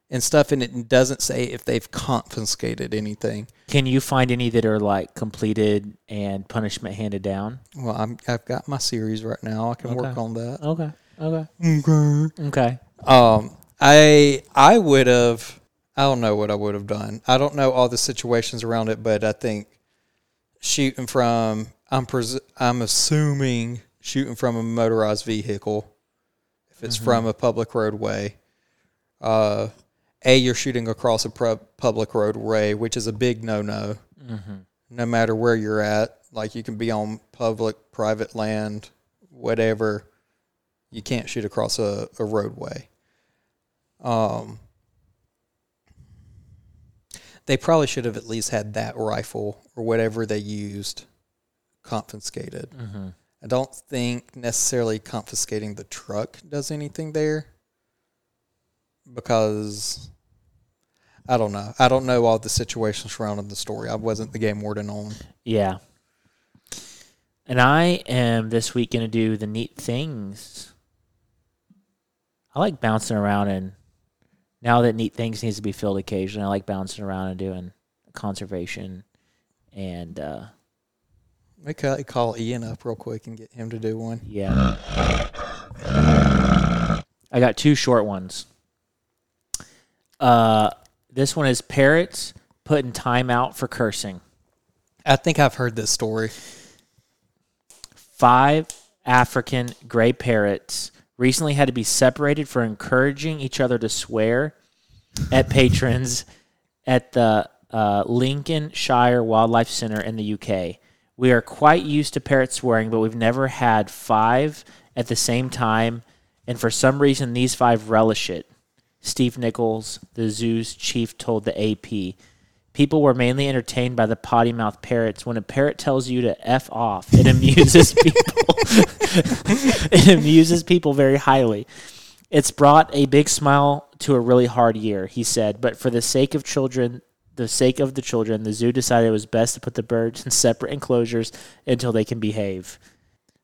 and stuff, and it doesn't say if they've confiscated anything. Can you find any that are like completed and punishment handed down? Well, I'm, I've got my series right now. I can work on that. Okay. Okay. Okay. Okay. Um, I I would have. I don't know what I would have done. I don't know all the situations around it, but I think shooting from I'm pres- I'm assuming shooting from a motorized vehicle. If it's from a public roadway, uh, a you're shooting across a pro- public roadway, which is a big no no. No matter where you're at, like you can be on public, private land, whatever you can't shoot across a, a roadway. Um, they probably should have at least had that rifle or whatever they used confiscated. Mm-hmm. I don't think necessarily confiscating the truck does anything there because I don't know. I don't know all the situations surrounding the story. I wasn't the game warden on. Yeah. And I am this week going to do the neat things. I like bouncing around and now that neat things needs to be filled occasionally, I like bouncing around and doing conservation and uh We could call Ian up real quick and get him to do one. yeah. I got two short ones. Uh this one is parrots putting time out for cursing. I think I've heard this story. five African gray parrots recently had to be separated for encouraging each other to swear at patrons at the uh, Lincolnshire Wildlife Center in the UK. We are quite used to parrots swearing, but we've never had five at the same time, and for some reason, these five relish it. Steve Nichols, the zoo's chief, told the AP. People were mainly entertained by the potty mouth parrots. When a parrot tells you to F off, it amuses people. it amuses people very highly. It's brought a big smile to a really hard year, he said, but for the sake of children, the sake of the children, the zoo decided it was best to put the birds in separate enclosures until they can behave.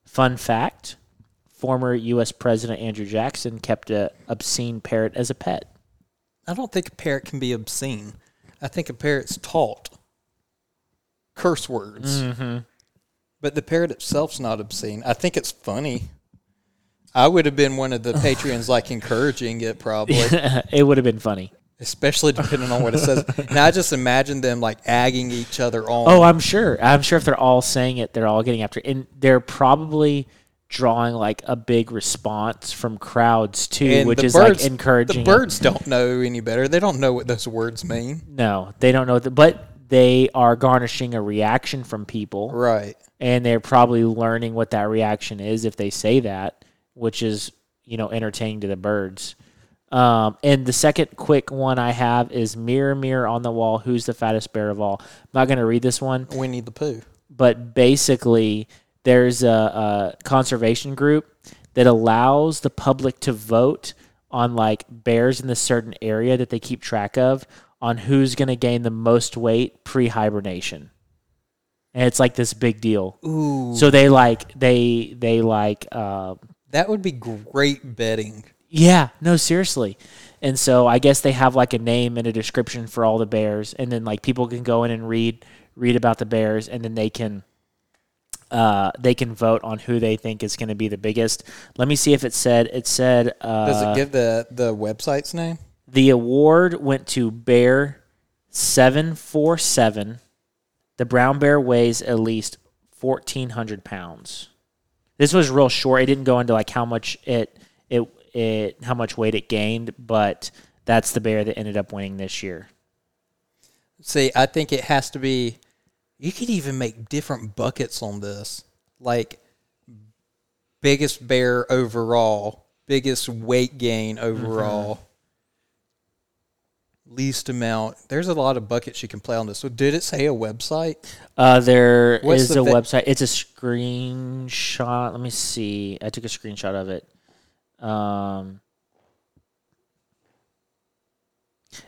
Fun fact former U.S. President Andrew Jackson kept a obscene parrot as a pet. I don't think a parrot can be obscene. I think a parrot's taught curse words. Mm-hmm. But the parrot itself's not obscene. I think it's funny. I would have been one of the patrons like encouraging it probably, it would have been funny. especially depending on what it says. Now I just imagine them like agging each other on. Oh, I'm sure. I'm sure if they're all saying it, they're all getting after it. And they're probably drawing like a big response from crowds too, And which is birds- like encouraging. The birds don't know any better. They don't know what those words mean. No, they don't know that, but they are garnishing a reaction from people, Right. and they're probably learning what that reaction is if they say that, which is you know entertaining to the birds. Um, and the second quick one I have is mirror mirror on the wall, who's the fattest bear of all. I'm not going to read this one, Winnie the Pooh. but basically there's a, a conservation group that allows the public to vote on like bears in this certain area that they keep track of on who's going to gain the most weight pre-hibernation and it's like this big deal Ooh. so they like they they like uh, That would be great betting. yeah no seriously and so i guess they have like a name and a description for all the bears and then like people can go in and read read about the bears and then they can uh, they can vote on who they think is going to be the biggest. Let me see if it said it said uh, Does it give the the website's name? the award went to Bear seven four seven. The brown bear weighs at least fourteen hundred pounds. This was real short. It didn't go into like how much it it it how much weight it gained, but that's the bear that ended up winning this year. See, I think it has to be. You could even make different buckets on this, like biggest bear overall, biggest weight gain overall, least amount. There's a lot of buckets you can play on this. So, did it say a website? Uh, there is What's the a va- website. It's a screenshot. Let me see. I took a screenshot of it. Um,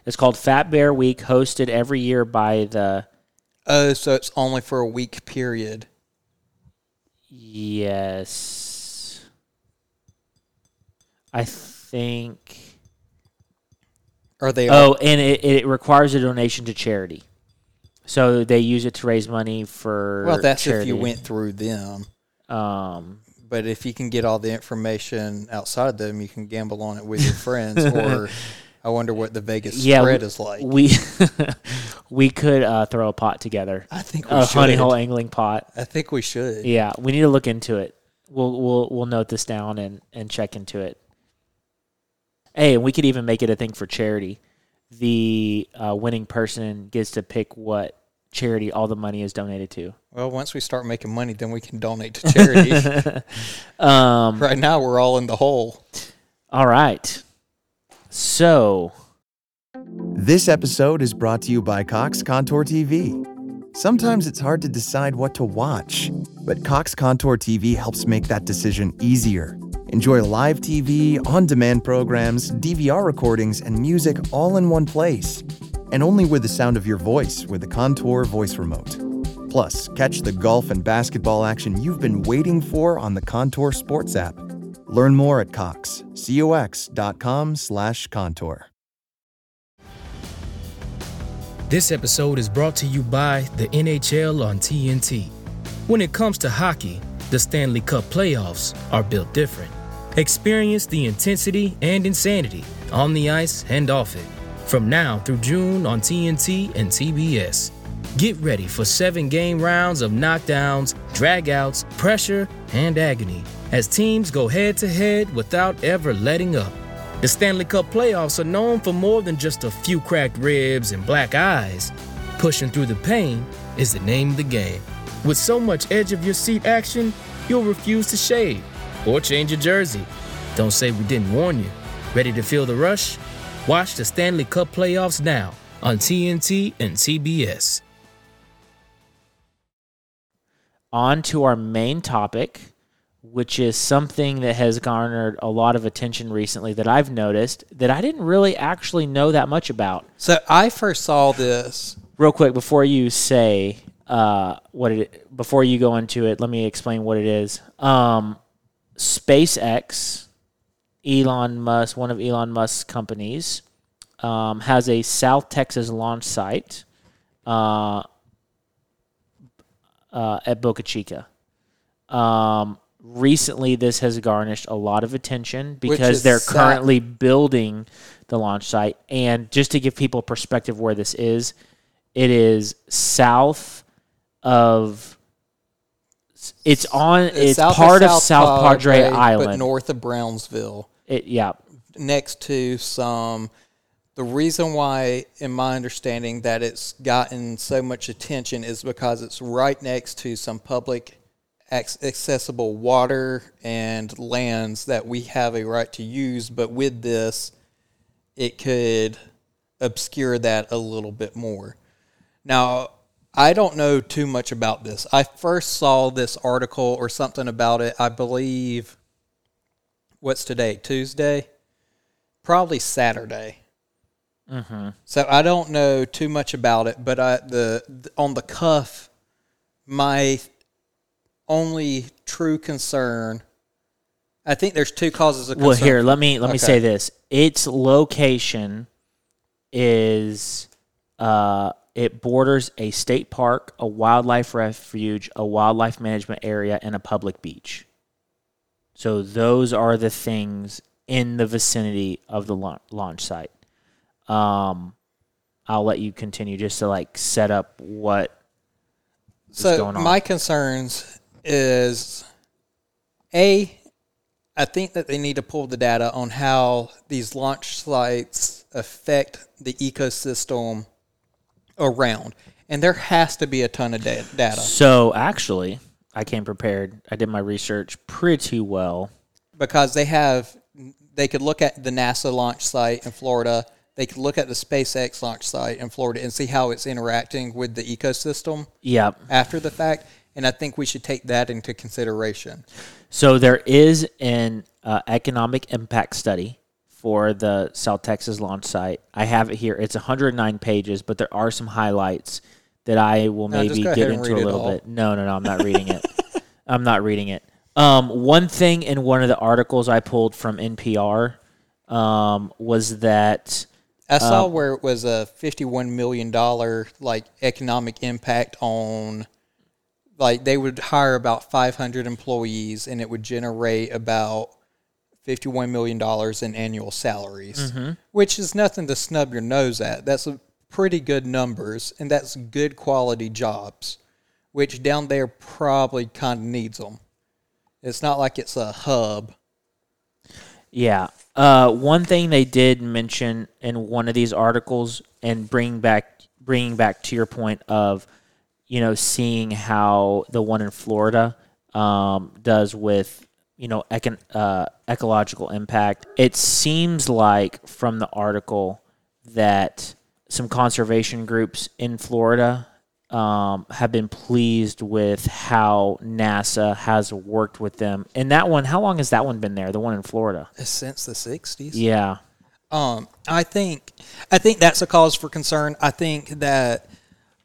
it's called Fat Bear Week, hosted every year by the Oh, so it's only for a week period. yes. I think. Are they? Oh, and it, it requires a donation to charity. So they use it to raise money for. well, that's charity. if you went through them. Um, But if you can get all the information outside of them, you can gamble on it with your friends. or I wonder what the Vegas yeah, spread we, is like. We we could uh, throw a pot together, I think we a should. honey hole angling pot. I think we should. Yeah, we need to look into it. We'll we'll we'll note this down and and check into it. Hey, and we could even make it a thing for charity. The uh, winning person gets to pick what charity all the money is donated to. Well, once we start making money, then we can donate to charity. Um, right now, we're all in the hole. all right. So This episode is brought to you by Cox Contour TV. Sometimes it's hard to decide what to watch, but Cox Contour TV helps make that decision easier. Enjoy live TV, on demand programs, DVR recordings, and music all in one place. And only with the sound of your voice with the Contour voice remote. Plus, catch the golf and basketball action you've been waiting for on the Contour Sports app. Learn more at Cox, slash contour. This episode is brought to you by the NHL on TNT. When it comes to hockey, the Stanley Cup playoffs are built different. Experience the intensity and insanity on the ice and off it. From now through June on TNT and TBS. Get ready for seven game rounds of knockdowns, dragouts, pressure, and agony as teams go head to head without ever letting up. The Stanley Cup playoffs are known for more than just a few cracked ribs and black eyes. Pushing through the pain is the name of the game. With so much edge of your seat action, you'll refuse to shave or change your jersey. Don't say we didn't warn you. Ready to feel the rush? Watch the Stanley Cup playoffs now on TNT and TBS. On to our main topic, which is something that has garnered a lot of attention recently that I've noticed that I didn't really actually know that much about. So I first saw this. Real quick, before you say uh, what it, before you go into it, let me explain what it is. Um, SpaceX, Elon Musk, one of Elon Musk's companies, um, has a South Texas launch site. Uh, uh, at Boca Chica. Um, recently, this has garnished a lot of attention because they're sad. currently building the launch site. And just to give people perspective where this is, it is south of. It's on. It's, south part of South South Padre, but Island. north of Brownsville, It, yeah, next to some. The reason why, in my understanding, that it's gotten so much attention is because it's right next to some public accessible water and lands that we have a right to use, but with this, it could obscure that a little bit more. Now, I don't know too much about this. I first saw this article or something about it, I believe, what's today? Tuesday? Probably Saturday. So I don't know too much about it, but I, the, the on the cuff, my only true concern. I think there's two causes of concern. Well, here let me let me say this: its location is uh, it borders a state park, a wildlife refuge, a wildlife management area, and a public beach. So those are the things in the vicinity of the launch site. Um, I'll let you continue just to like set up what so going on? my concerns is a I think that they need to pull the data on how these launch sites affect the ecosystem around, and there has to be a ton of da- data So actually, I came prepared. I did my research pretty well. because they have they could look at the NASA launch site in Florida. They could look at the SpaceX launch site in Florida and see how it's interacting with the ecosystem Yep. after the fact. And I think we should take that into consideration. So there is an uh, economic impact study for the South Texas launch site. I have it here. It's 109 pages, but there are some highlights that I will No, maybe get into a little bit. No, no, no. I'm not reading it. I'm not reading it. Um, one thing in one of the articles I pulled from NPR um, was that I saw Um, where it was a fifty-one million dollar like economic impact on, like they would hire about five hundred employees and it would generate about fifty-one million dollars in annual salaries, Mm-hmm. which is nothing to snub your nose at. That's a pretty good numbers and that's good quality jobs, which down there probably kind of needs them. It's not like it's a hub. Yeah. Uh, one thing they did mention in one of these articles, and bring back bringing back to your point of, you know, seeing how the one in Florida um, does with you know uh, ecological impact. It seems like from the article that some conservation groups in Florida um, have been pleased with how NASA has worked with them. And that one, how long has that one been there? The one in Florida? Since the sixties. Yeah. Um, I think I think that's a cause for concern. I think that,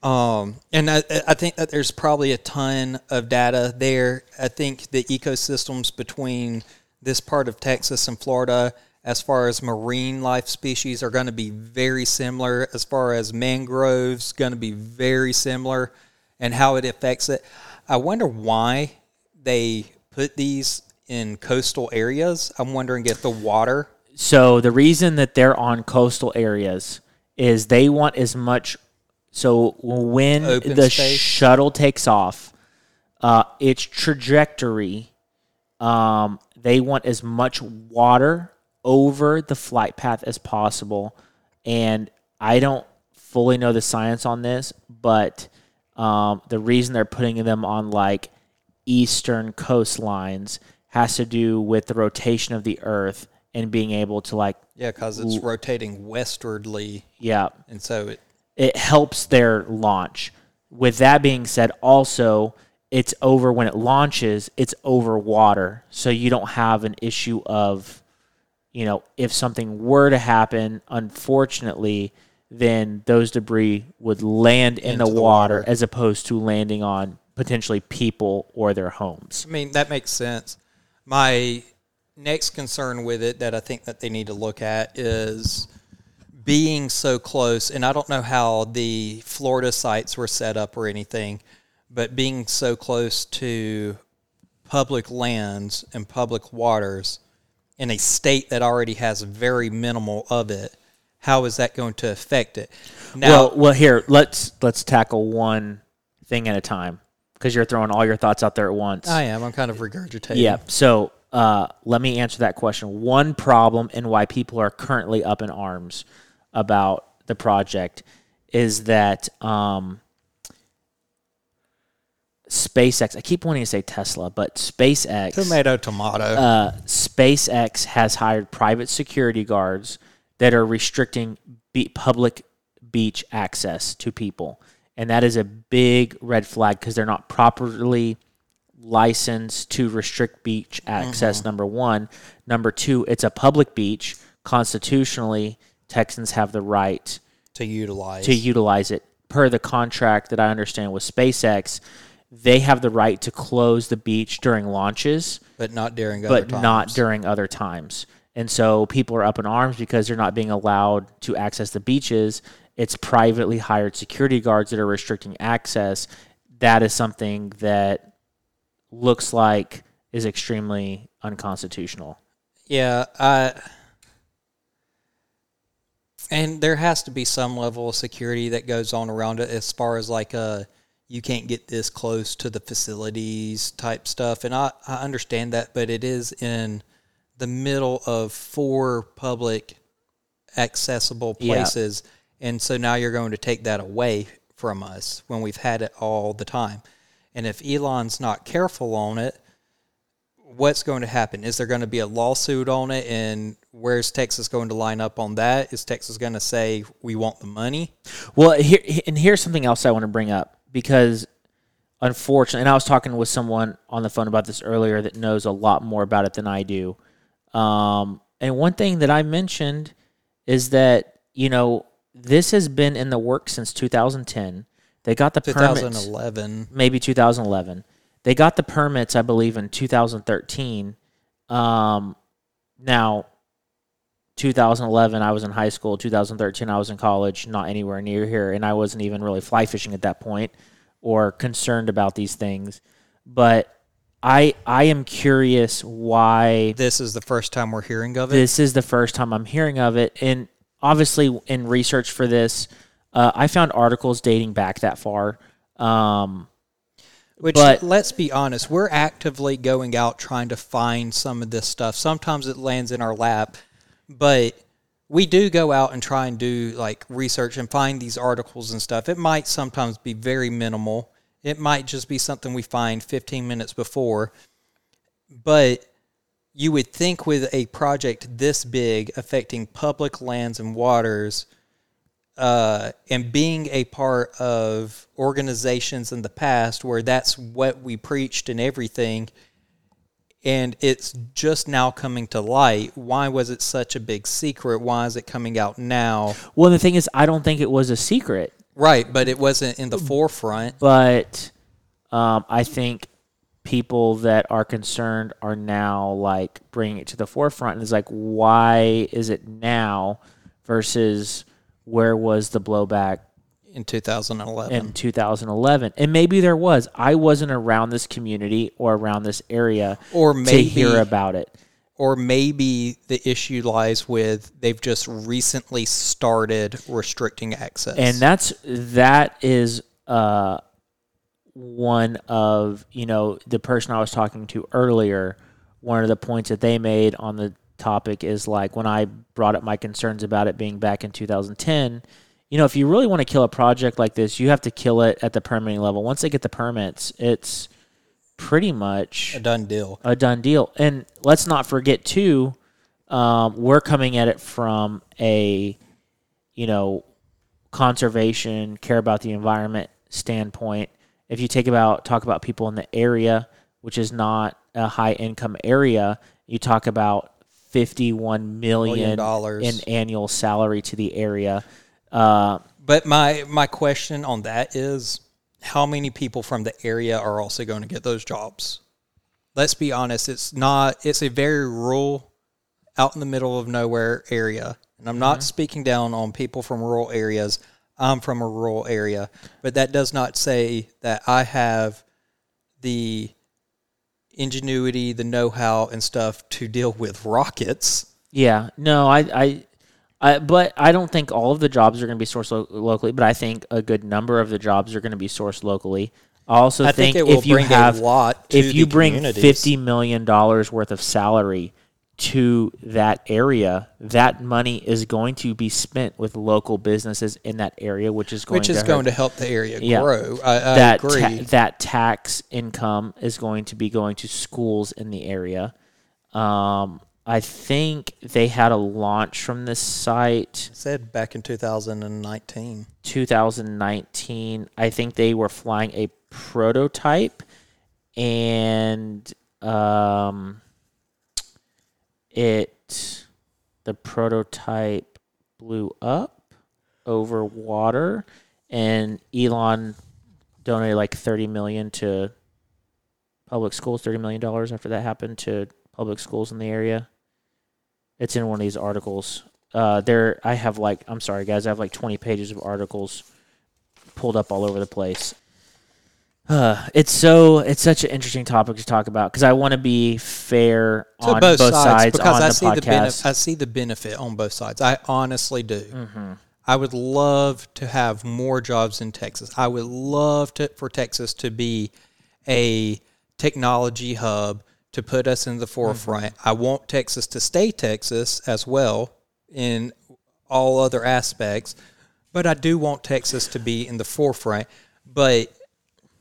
um, and I, I think that there's probably a ton of data there. I think the ecosystems between this part of Texas and Florida, as far as marine life species, are going to be very similar. As far as mangroves, going to be very similar, and how it affects it. I wonder why they put these in coastal areas. I'm wondering if the water So the reason that they're on coastal areas is they want as much. So when Open the space? shuttle takes off, uh, its trajectory, um, they want as much water over the flight path as possible. And I don't fully know the science on this, but um, the reason they're putting them on like eastern coastlines has to do with the rotation of the Earth and being able to like Yeah, because it's rotating westwardly, yeah and so it. it helps their launch. With that being said, also it's over when it launches, it's over water, so you don't have an issue of, you know, if something were to happen, unfortunately, then those debris would land in the, the water, water. as opposed to landing on potentially people or their homes. I mean, that makes sense. My next concern with it that I think that they need to look at is being so close. And I don't know how the Florida sites were set up or anything, but being so close to public lands and public waters in a state that already has very minimal of it. How is that going to affect it? Now, well, well, here let's let's tackle one thing at a time because you're throwing all your thoughts out there at once. I am. I'm kind of regurgitating. Yeah. So uh, let me answer that question. One problem and why people are currently up in arms about the project is that um, SpaceX. I keep wanting to say Tesla, but SpaceX. Tomato, tomato. Uh, SpaceX has hired private security guards that are restricting be- public beach access to people, and that is a big red flag because they're not properly licensed to restrict beach access. Number one, number two, it's a public beach. Constitutionally, Texans have the right to utilize. to utilize it per the contract that I understand with SpaceX. They have the right to close the beach during launches, but not during other but times. not during other times. And so people are up in arms because they're not being allowed to access the beaches. It's privately hired security guards that are restricting access. That is something that looks like is extremely unconstitutional. Yeah, I and there has to be some level of security that goes on around it as far as like uh you can't get this close to the facilities type stuff and I, I understand that but it is in the middle of four public accessible Yeah. places and so now you're going to take that away from us when we've had it all the time and if Elon's not careful on it what's going to happen? Is there going to be a lawsuit on it? And where's Texas going to line up on that? Is Texas going to say we want the money? Well, here and here's something else I want to bring up because unfortunately, and I was talking with someone on the phone about this earlier that knows a lot more about it than I do. Um, and one thing that I mentioned is that you know this has been in the works since 2010. They got the permits, 2011. maybe 2011. They got the permits, I believe, in 2013. Um, now, 2011, I was in high school. 2013, I was in college, not anywhere near here, and I wasn't even really fly fishing at that point or concerned about these things. But I I am curious why This is the first time we're hearing of it. this is the first time I'm hearing of it. And obviously, in research for this, uh, I found articles dating back that far. Um, Which, but- let's be honest, we're actively going out trying to find some of this stuff. Sometimes it lands in our lap, but we do go out and try and do like research and find these articles and stuff. It might sometimes be very minimal. It might just be something we find 15 minutes before. But you would think with a project this big affecting public lands and waters, uh, and being a part of organizations in the past where that's what we preached and everything, and it's just now coming to light. Why was it such a big secret? Why is it coming out now? well, the thing is, I don't think it was a secret. Right, but it wasn't in the forefront. but um, I think people that are concerned are now like bringing it to the forefront and it's like why is it now versus where was the blowback in 2011. in 2011 and maybe there was i wasn't around this community or around this area Or to hear about it or maybe the issue lies with they've just recently started restricting access. and that's that is uh one of you know the person I was talking to earlier. One of the points that they made on the topic is like when I brought up my concerns about it being back in 2010. You know, if you really want to kill a project like this, you have to kill it at the permitting level. Once they get the permits, it's pretty much a done deal. a done deal. And let's not forget too, um, we're coming at it from a, you know, conservation, care about the environment standpoint. If you take about talk about people in the area, which is not a high income area, you talk about fifty one Million dollars. in annual salary to the area. Uh, But my my question on that is how many people from the area are also going to get those jobs? Let's be honest, it's not it's a very rural out in the middle of nowhere area. And I'm not speaking down on people from rural areas. I'm from a rural area, but that does not say that I have the ingenuity, the know-how and stuff to deal with rockets. Yeah, no, I, I, I, but I don't think all of the jobs are going to be sourced lo- locally. But I think a good number of the jobs are going to be sourced locally. I also I think think, if you bring a have, if you bring fifty million dollars worth of salary to that area, that money is going to be spent with local businesses in that area, which is going which is to going hurt. to help the area Yeah. grow. I, I that agree. ta- that tax income is going to be going to schools in the area. Um, I think they had a launch from this site said back in 2019. 2019. I think they were flying a prototype, and um, it the prototype blew up over water, and Elon donated like 30 million to public schools. 30 million dollars after that happened to public schools in the area. It's in one of these articles. Uh, there, I have like, I'm sorry guys, I have like 20 pages of articles pulled up all over the place. Uh, it's so it's such an interesting topic to talk about because I want to be fair to on both, sides, sides because on I the see the benefit. podcast. I see the benefit on both sides. I honestly do. Mm-hmm. I would love to have more jobs in Texas. I would love to for Texas to be a technology hub to put us in the forefront. Mm-hmm. I want Texas to stay Texas as well in all other aspects, but I do want Texas to be in the forefront. But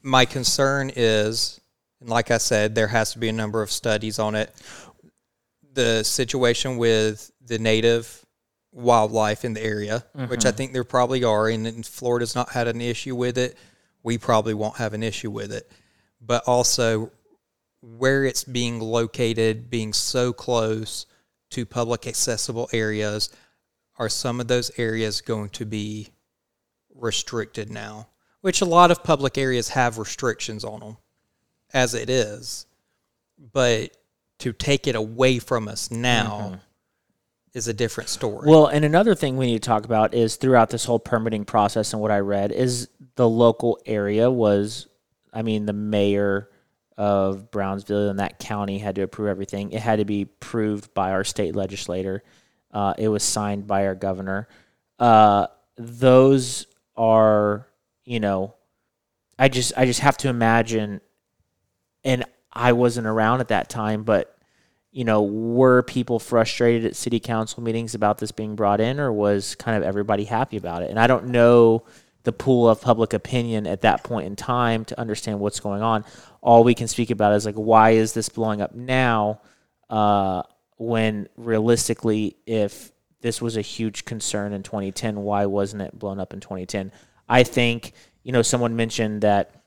my concern is, and like I said, there has to be a number of studies on it. The situation with the native wildlife in the area, which I think there probably are, and, and Florida's not had an issue with it. We probably won't have an issue with it. But also, where it's being located, being so close to public accessible areas, are some of those areas going to be restricted now? Which a lot of public areas have restrictions on them as it is. But to take it away from us now mm-hmm. is a different story. Well, and another thing we need to talk about is throughout this whole permitting process and what I read is the local area was, I mean, the mayor of Brownsville and that county had to approve everything. It had to be approved by our state legislator. Uh, it was signed by our governor. Uh, those are, you know, I just I just have to imagine, and I wasn't around at that time, but you know, were people frustrated at city council meetings about this being brought in, or was kind of everybody happy about it? And I don't know the pool of public opinion at that point in time to understand what's going on. All we can speak about is like, why is this blowing up now? Uh, when realistically, if this was a huge concern in 2010, why wasn't it blown up in 2010? I think, you know, someone mentioned that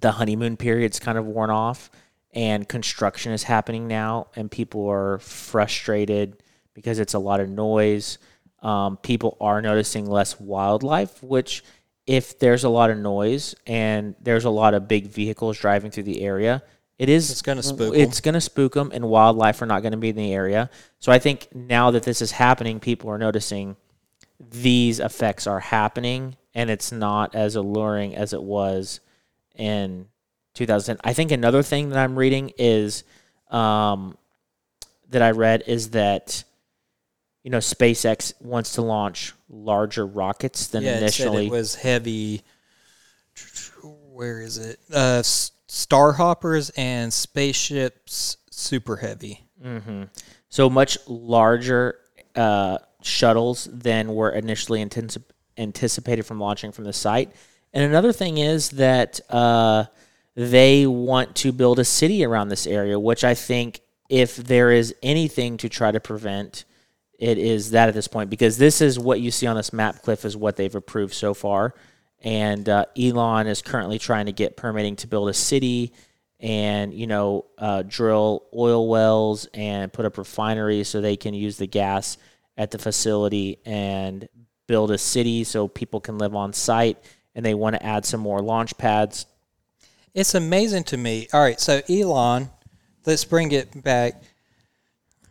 the honeymoon period's kind of worn off and construction is happening now and people are frustrated because it's a lot of noise. Um, people are noticing less wildlife, which if there's a lot of noise and there's a lot of big vehicles driving through the area, it is It's gonna spook It's going to spook them, and wildlife are not going to be in the area. So I think now that this is happening, people are noticing these effects are happening, and it's not as alluring as it was in 2000. I think another thing that I'm reading is um, that I read is that you know SpaceX wants to launch larger rockets than yeah, it initially. it was heavy. Where is it? Uh, S- Star Hoppers and spaceships, super heavy. Mm-hmm. So much larger uh, shuttles than were initially antici- anticipated from launching from the site. And another thing is that uh, they want to build a city around this area, which I think if there is anything to try to prevent, it is that at this point because this is what you see on this map, Cliff, is what they've approved so far. And uh, Elon is currently trying to get permitting to build a city and you know uh, drill oil wells and put up refineries so they can use the gas at the facility and build a city so people can live on site and they want to add some more launch pads It's amazing to me. All right, so Elon, let's bring it back.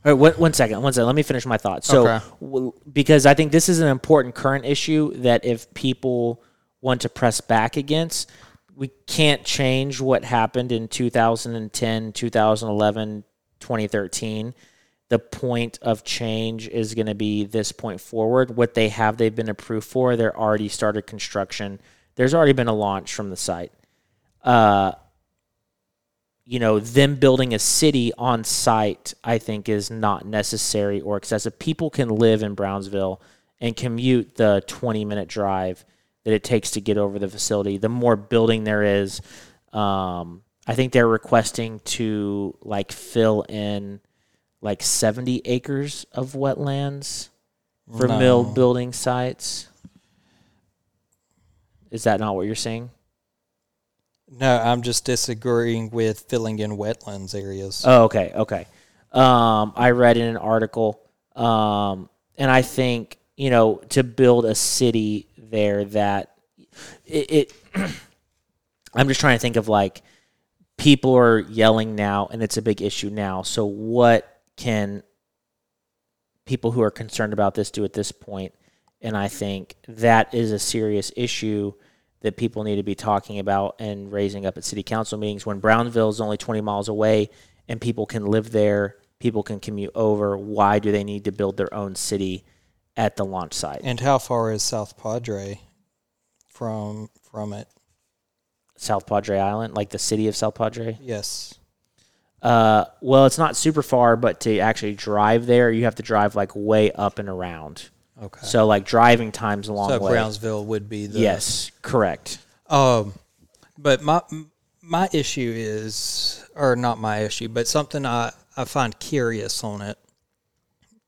All right, one, one second, one second. Let me finish my thought. So, Okay. w- because I think this is an important current issue that if people want to press back against, we can't change what happened in 2010, 2011, 2013. The point of change is going to be this point forward. What they have, they've been approved for. They're already started construction. There's already been a launch from the site. Uh, you know, them building a city on site, I think, is not necessary or excessive. People can live in Brownsville and commute the 20 minute drive that it takes to get over the facility. The more building there is, um, I think they're requesting to like fill in like 70 acres of wetlands for mill building sites. Is that not what you're saying? No, I'm just disagreeing with filling in wetlands areas. Oh, okay, okay. Um, I read in an article, um, and I think you know to build a city there that it. it I'm just trying to think of like people are yelling now, and it's a big issue now. So what can people who are concerned about this do at this point? And I think that is a serious issue that people need to be talking about and raising up at city council meetings when Brownsville is only 20 miles away and people can live there, people can commute over. Why do they need to build their own city at the launch site? And how far is South Padre from from it? South Padre Island, like the city of South Padre? Yes. Uh, well, it's not super far, but to actually drive there, you have to drive like way up and around. Okay. So like driving time's a long so way. Brownsville would be the yes, correct. Um, but my my issue is, or not my issue, but something I I find curious on it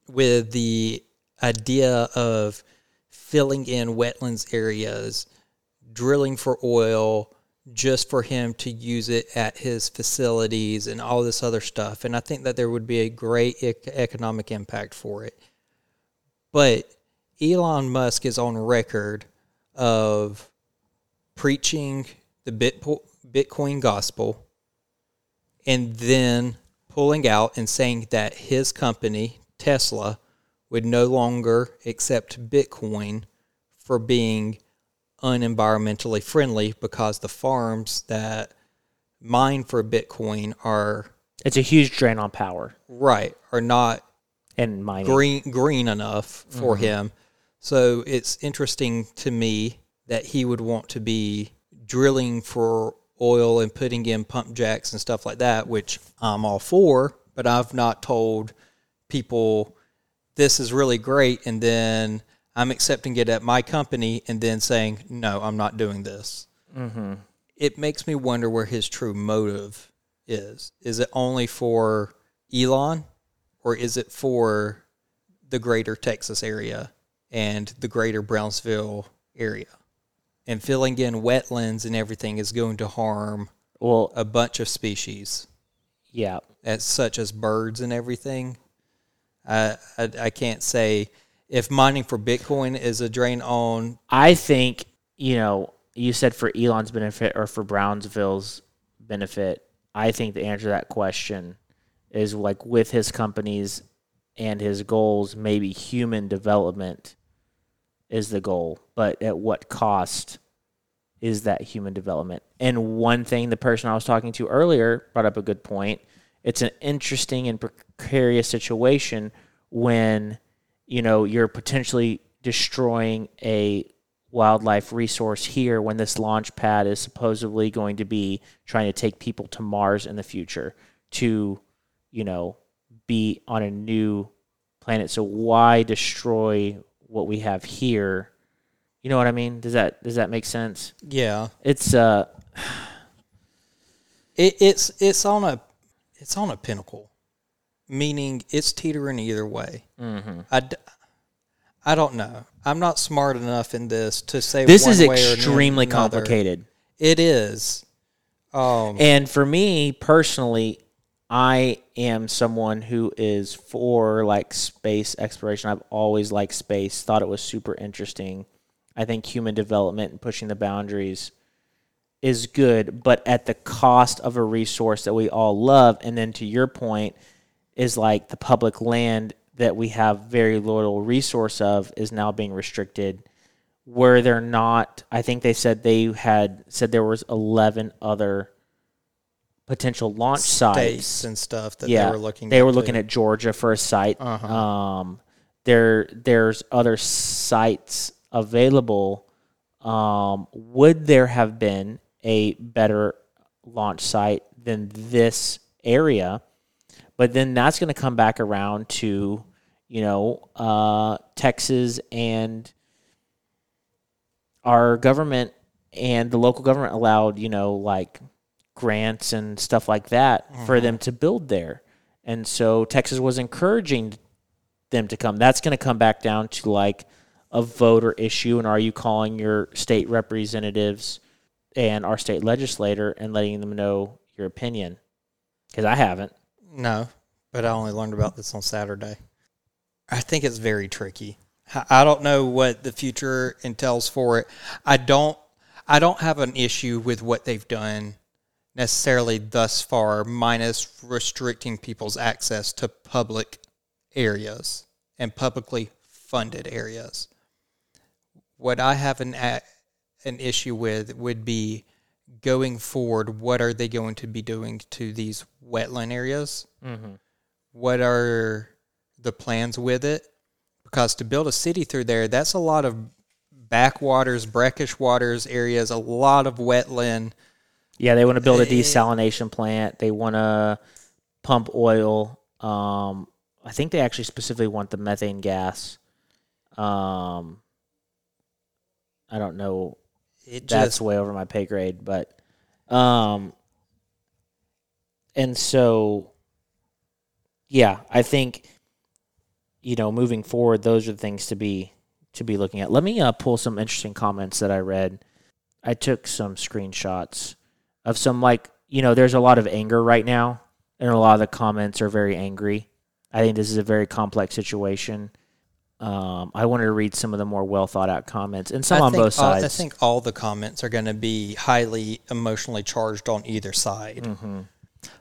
with the idea of filling in wetlands areas, drilling for oil just for him to use it at his facilities and all this other stuff. And I think that there would be a great ec- economic impact for it. But Elon Musk is on record of preaching the Bitcoin gospel and then pulling out and saying that his company, Tesla, would no longer accept Bitcoin for being unenvironmentally friendly because the farms that mine for Bitcoin are It's a huge drain on power right are not and mining. green green enough for mm-hmm. him. So it's interesting to me that he would want to be drilling for oil and putting in pump jacks and stuff like that, which I'm all for, but I've not told people this is really great and then I'm accepting it at my company and then saying, no, I'm not doing this. Mm-hmm. It makes me wonder where his true motive is. Is it only for Elon or is it for the greater Texas area and the greater Brownsville area? And filling in wetlands and everything is going to harm Well, a bunch of species, yeah. as such as birds and everything. I, I, I can't say if mining for Bitcoin is a drain on. I think, you know, you said for Elon's benefit or for Brownsville's benefit. I think the answer to that question is like with his companies and his goals, maybe human development is the goal, but at what cost is that human development? And one thing the person I was talking to earlier brought up a good point. It's an interesting and precarious situation when you know you're potentially destroying a wildlife resource here when this launch pad is supposedly going to be trying to take people to Mars in the future to you know be on a new planet so why destroy what we have here you know what i mean does that does that make sense Yeah, it's uh it, it's it's on a it's on a pinnacle, meaning it's teetering either way. Mm-hmm. I, d- I don't know. I'm not smart enough in this to say this is extremely complicated It is. Um, And for me personally, I am someone who is for like space exploration. I've always liked space, thought it was super interesting. I think human development and pushing the boundaries is good, but at the cost of a resource that we all love. And then to your point, is like the public land that we have very little resource of is now being restricted. Were there not? I think they said they had said there was eleven other potential launch states sites and stuff that yeah, they were looking. They were looking at Georgia for a site. Uh-huh. Um, there, there's other sites available. Um, would there have been a better launch site than this area. But then that's going to come back around to, you know, uh, Texas and our government and the local government allowed, you know, like grants and stuff like that for mm-hmm. them to build there. And so Texas was encouraging them to come. That's going to come back down to like a voter issue. And are you calling your state representatives and our state legislator and letting them know your opinion? Because I haven't. No, but I only learned about this on Saturday. I think it's very tricky. I- I don't know what the future entails for it. I don't. I don't have an issue with what they've done necessarily thus far, minus restricting people's access to public areas and publicly funded areas. What I have an an issue with would be going forward. What are they going to be doing to these wetland areas? Mm-hmm. What are the plans with it? Because to build a city through there, that's a lot of backwaters, brackish waters areas, a lot of wetland. Yeah, they want to build a desalination plant. They want to pump oil. Um, I think they actually specifically want the methane gas. Um, I don't know. It That's just way over my pay grade, but um, and so yeah, I think you know moving forward, those are the things to be to be looking at. Let me uh, pull some interesting comments that I read. I took some screenshots of some like you know there's a lot of anger right now and a lot of the comments are very angry i think this is a very complex situation um, i wanted to read some of the more well thought out comments and some I on both all- sides I think all the comments are going to be highly emotionally charged on either side. Mm-hmm.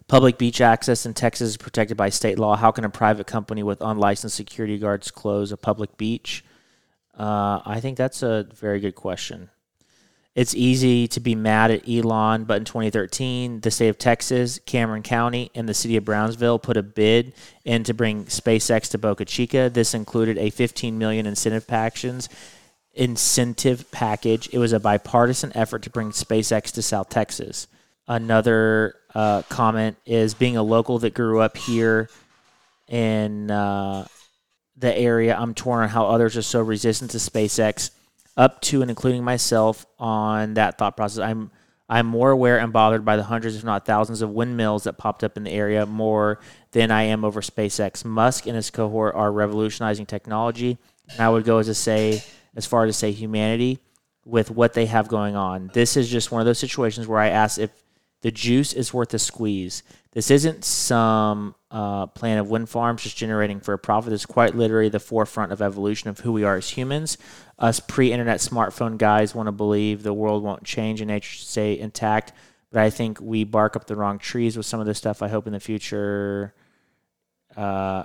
Public beach access in Texas is protected by state law. How can a private company with unlicensed security guards close a public beach? Uh, I think that's a very good question. It's easy to be mad at Elon, but in 2013, the state of Texas, Cameron County, and the city of Brownsville put a bid in to bring SpaceX to Boca Chica. This included a 15 million incentive packages incentive package. It was a bipartisan effort to bring SpaceX to South Texas. Another uh, comment is being a local that grew up here in uh, the area. I'm torn on how others are so resistant to SpaceX, up to and including myself on that thought process. I'm I'm more aware and bothered by the hundreds, if not thousands, of windmills that popped up in the area more than I am over SpaceX. Musk and his cohort are revolutionizing technology. And I would go as to say, as far as to say humanity, with what they have going on. This is just one of those situations where I ask if the juice is worth the squeeze. This isn't some uh, plan of wind farms just generating for a profit. It's quite literally the forefront of evolution of who we are as humans. Us pre-internet smartphone guys want to believe the world won't change and nature should stay intact, but I think we bark up the wrong trees with some of this stuff. I hope in the future, uh,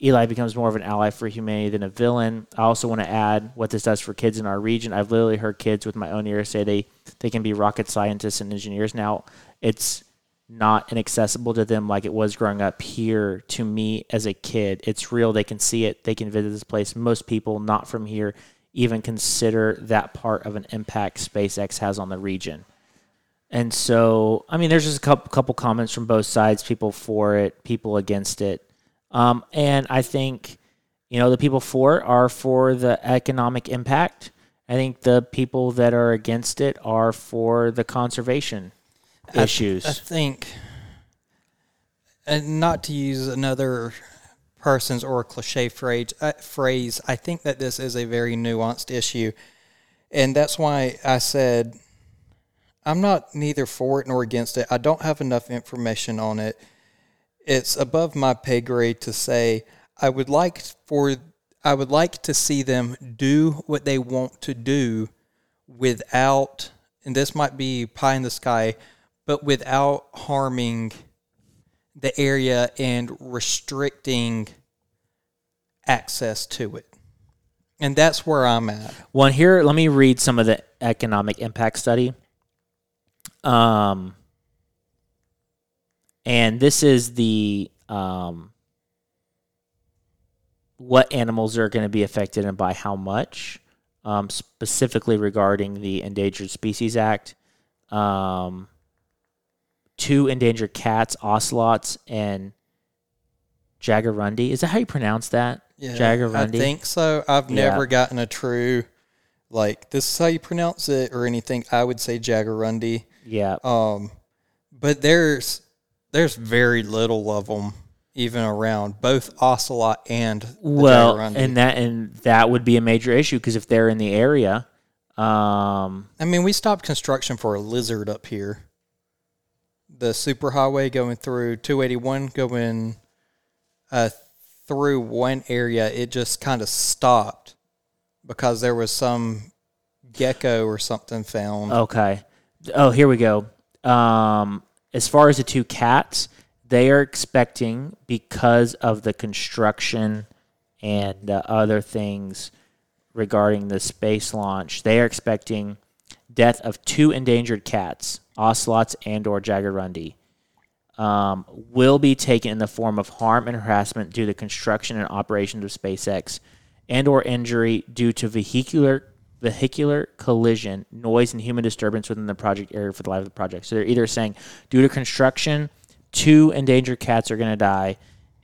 Eli becomes more of an ally for humanity than a villain. I also want to add what this does for kids in our region. I've literally heard kids with my own ears say they, they can be rocket scientists and engineers now. It's not inaccessible to them like it was growing up here to me as a kid. It's real. They can see it. They can visit this place. Most people not from here even consider that part of an impact SpaceX has on the region. And so, I mean, there's just a couple, couple comments from both sides people for it, people against it. Um, and I think, you know, the people for it are for the economic impact. I think the people that are against it are for the conservation I- issues. I think, and not to use another person's or cliche phrase, uh, phrase, I think that this is a very nuanced issue. And that's why I said I'm not neither for it nor against it. I don't have enough information on it. It's above my pay grade to say I would like for I would like to see them do what they want to do without and this might be pie in the sky, but without harming the area and restricting access to it. And that's where I'm at. Well, here, let me read some of the economic impact study. Um, and this is the um, what animals are going to be affected and by how much, um, specifically regarding the Endangered Species Act. Um, two endangered cats, ocelots, and jaguarundi. Is that how you pronounce that? Yeah, jaguarundi. I think so. I've Yeah. never gotten a true like this is how you pronounce it or anything. I would say Jagarundi. Yeah. Um, but there's there's very little of them even around both ocelot and well, Jagarundi. and that and that would be a major issue because if they're in the area, um, I mean, we stopped construction for a lizard up here. The superhighway going through 281 going uh, through one area, it just kind of stopped because there was some gecko or something found. Okay. Oh, here we go. Um, as far as the two cats, they are expecting because of the construction and uh, other things regarding the space launch, they are expecting death of two endangered cats, ocelots and or jaguarundi. Um, will be taken in the form of harm and harassment due to construction and operations of SpaceX, and or injury due to vehicular vehicular collision, noise, and human disturbance within the project area for the life of the project. So they're either saying due to construction, two endangered cats are going to die,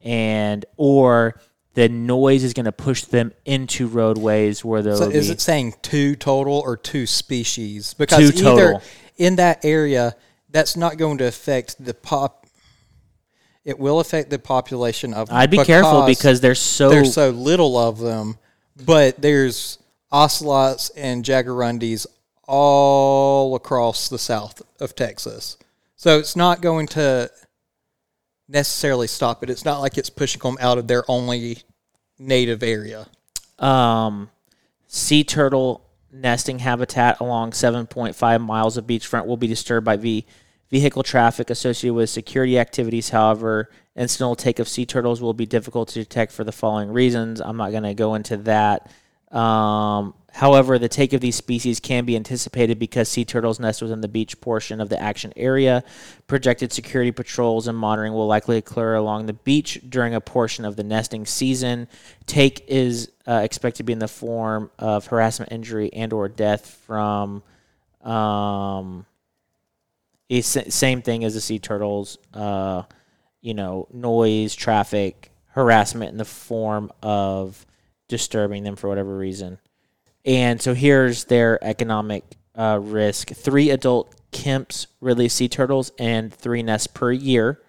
and or the noise is going to push them into roadways where they'll So is be. it saying two total or two species? Because Two either total. In that area, that's not going to affect the pop. It will affect the population of. I'd be careful because there's so there's so little of them, but there's ocelots and jaguarundis all across the south of Texas. So it's not going to necessarily stop it. It's not like it's pushing them out of their only native area. um, sea turtle nesting habitat along 7.5 miles of beachfront will be disturbed by ve- vehicle traffic associated with security activities. However, incidental take of sea turtles will be difficult to detect for the following reasons. I'm not going to go into that. Um, however, the take of these species can be anticipated because sea turtles nest within the beach portion of the action area. Projected security patrols and monitoring will likely occur along the beach during a portion of the nesting season. Take is uh, expected to be in the form of harassment, injury, and/or death from. Um, same thing as the sea turtles. Uh, you know, noise, traffic, harassment in the form of disturbing them for whatever reason. And so here's their economic uh, risk: three adult Kemp's ridley sea turtles and three nests per year.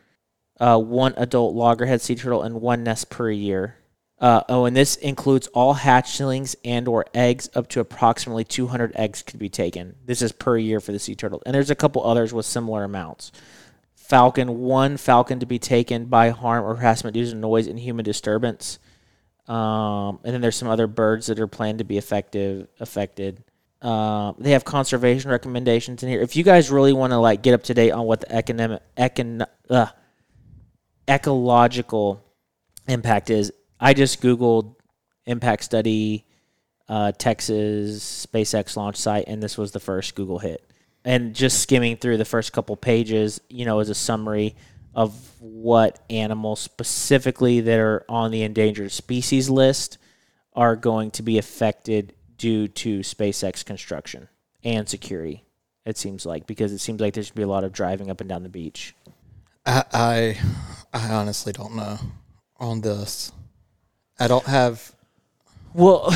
Uh, one adult loggerhead sea turtle and one nest per year. Uh, oh, and this includes all hatchlings and or eggs. Up to approximately 200 eggs could be taken. This is per year for the sea turtle, and there's a couple others with similar amounts. Falcon, one falcon to be taken by harm or harassment due to noise and human disturbance. Um, and then there's some other birds that are planned to be effective affected. Um, they have conservation recommendations in here. If you guys really want to like get up to date on what the economic econ, uh, ecological impact is, I just googled impact study uh, Texas SpaceX launch site, and this was the first Google hit. And just skimming through the first couple pages, you know, as a summary of what animals specifically that are on the endangered species list are going to be affected due to SpaceX construction and security. It seems like because it seems like there's gonna be a lot of driving up and down the beach. I, I I honestly don't know on this. I don't have Well,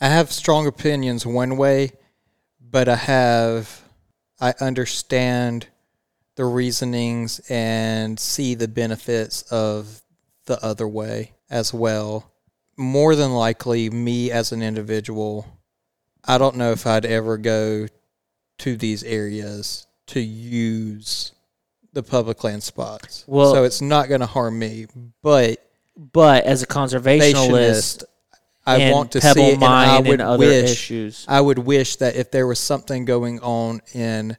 I have strong opinions one way, but I have I understand the reasonings and see the benefits of the other way as well. More than likely, me as an individual, I don't know if I'd ever go to these areas to use the public land spots. Well- so it's not going to harm me, but but as a conservationist, I want to see it, and I Mine and other wish issues. I would wish that if there was something going on in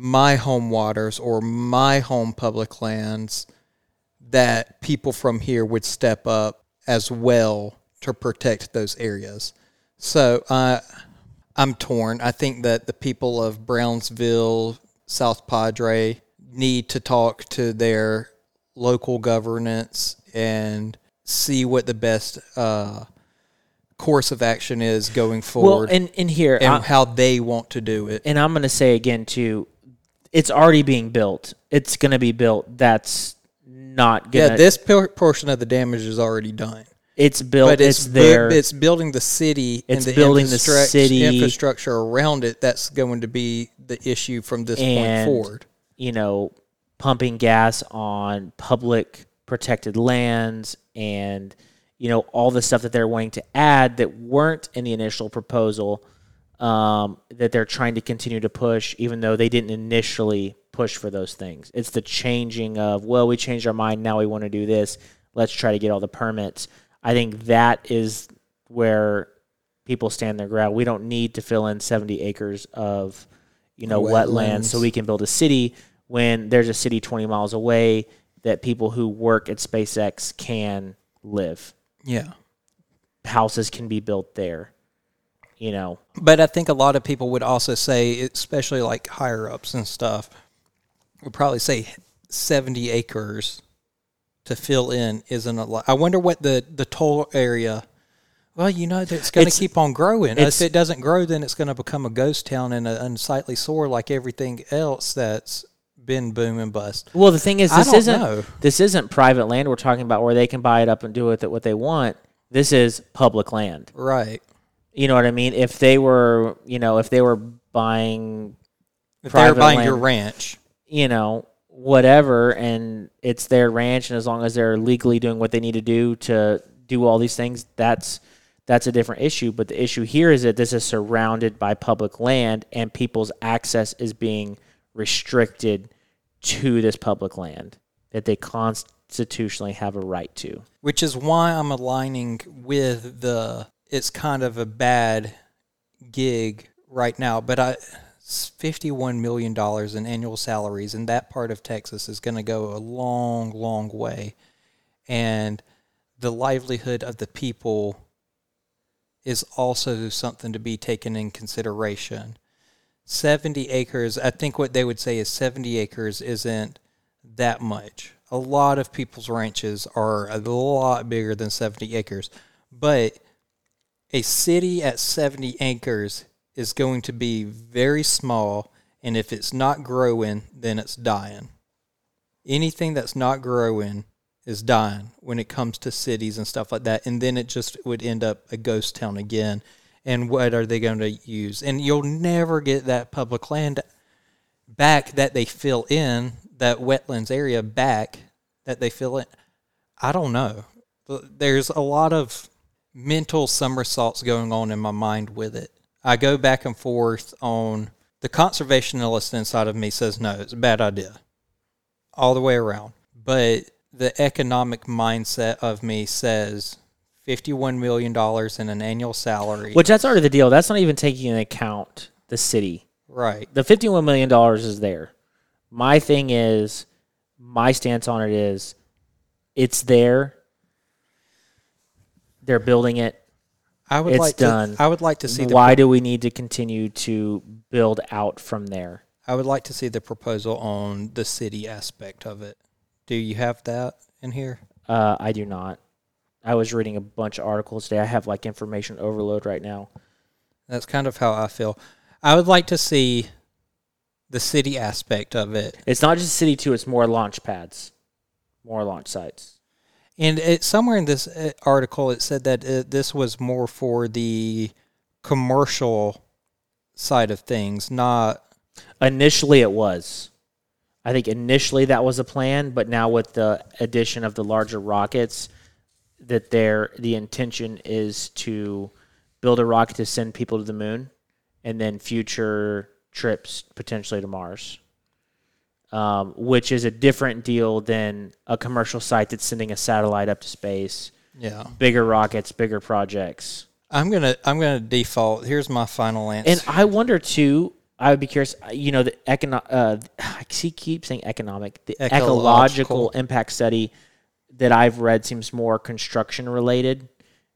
my home waters or my home public lands, that people from here would step up as well to protect those areas. So uh, I'm torn. I think that the people of Brownsville, South Padre need to talk to their local governance and see what the best uh, course of action is going forward. well, and in here, and I- how they want to do it. and I'm going to say again too, it's already being built. It's going to be built. That's not going. Yeah, this por- portion of the damage is already done. it's built. but it's, it's, bu- there. It's building the city It's and the building the city. infrastructure around it. That's going to be the issue from this And- point forward. you know, pumping gas on public protected lands and, you know, all the stuff that they're wanting to add that weren't in the initial proposal um, that they're trying to continue to push, even though they didn't initially push for those things. It's the changing of, well, we changed our mind. Now we want to do this. Let's try to get all the permits. I think that is where people stand their ground. We don't need to fill in 70 acres of, you know, wetlands so we can build a city when there's a city 20 miles away that people who work at SpaceX can live. Yeah. Houses can be built there. You know, But I think a lot of people would also say, especially like higher ups and stuff, would probably say 70 acres to fill in isn't a lot. I wonder what the, the total area. Well, you know, it's going to keep on growing. If it doesn't grow, then it's going to become a ghost town and an unsightly sore like everything else that's been boom and bust. Well, the thing is, this isn't know. this isn't private land we're talking about where they can buy it up and do with it what they want. This is public land. Right. You know what I mean? If they were, you know, if they were buying, If they're Private buying your ranch, you know, whatever, and it's their ranch, and as long as they're legally doing what they need to do to do all these things, that's that's a different issue. But the issue here is that this is surrounded by public land, and people's access is being restricted to this public land that they constitutionally have a right to. which is why I'm aligning with the it's kind of a bad gig right now, but I 51 million dollars in annual salaries in that part of Texas is going to go a long long way and the livelihood of the people is also something to be taken in consideration. 70 acres, I think what they would say is 70 acres isn't that much. A lot of people's ranches are a lot bigger than 70 acres. But a city at 70 acres is going to be very small. And if it's not growing, then it's dying. Anything that's not growing is dying when it comes to cities and stuff like that. And then it just would end up a ghost town again. And what are they going to use? And you'll never get that public land back that they fill in that wetlands area back that they fill in. I don't know. There's a lot of mental somersaults going on in my mind with it. I go back and forth on the conservationalist inside of me says no, it's a bad idea. All the way around. But the economic mindset of me says $51 million in an annual salary. Which that's already the deal. That's not even taking into account the city. right. The fifty-one million dollars is there. My thing is, my stance on it is, it's there. They're building it. I would It's like done. to I would like to see the Why do we need to continue to build out from there? I would like to see the proposal on the city aspect of it. Do you have that in here? Uh, I do not. I was reading a bunch of articles today. I have like information overload right now. That's kind of how I feel. I would like to see the city aspect of it. It's not just city too. It's more launch pads, more launch sites. And it, somewhere in this uh, article, it said that uh, this was more for the commercial side of things, not. Initially, it was. I think initially that was a plan, but now with the addition of the larger rockets, that their the intention is to build a rocket to send people to the moon, and then future trips potentially to Mars. Um, which is a different deal than a commercial site that's sending a satellite up to space. Yeah, Bigger rockets, bigger projects. I'm gonna I'm gonna default. Here's my final answer. And I wonder too. I would be curious. You know, the econo- uh, I see keep saying economic. The ecological. Ecological. impact study that I've read seems more construction related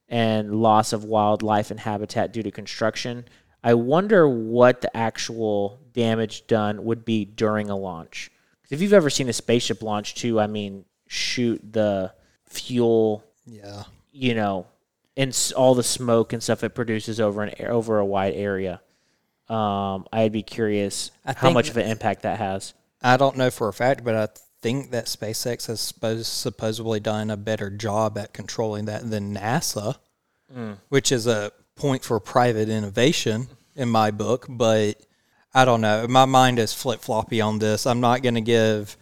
and loss of wildlife and habitat due to construction. I wonder what the actual damage done would be during a launch. if you've ever seen a spaceship launch, too, I mean, shoot the fuel yeah, you know, and all the smoke and stuff it produces over an over a wide area. Um, I'd be curious how much of an impact that has. I don't know for a fact, but I think that SpaceX has suppos- supposedly done a better job at controlling that than NASA, which is a point for private innovation in my book. But I don't know. My mind is flip floppy on this. I'm not going to give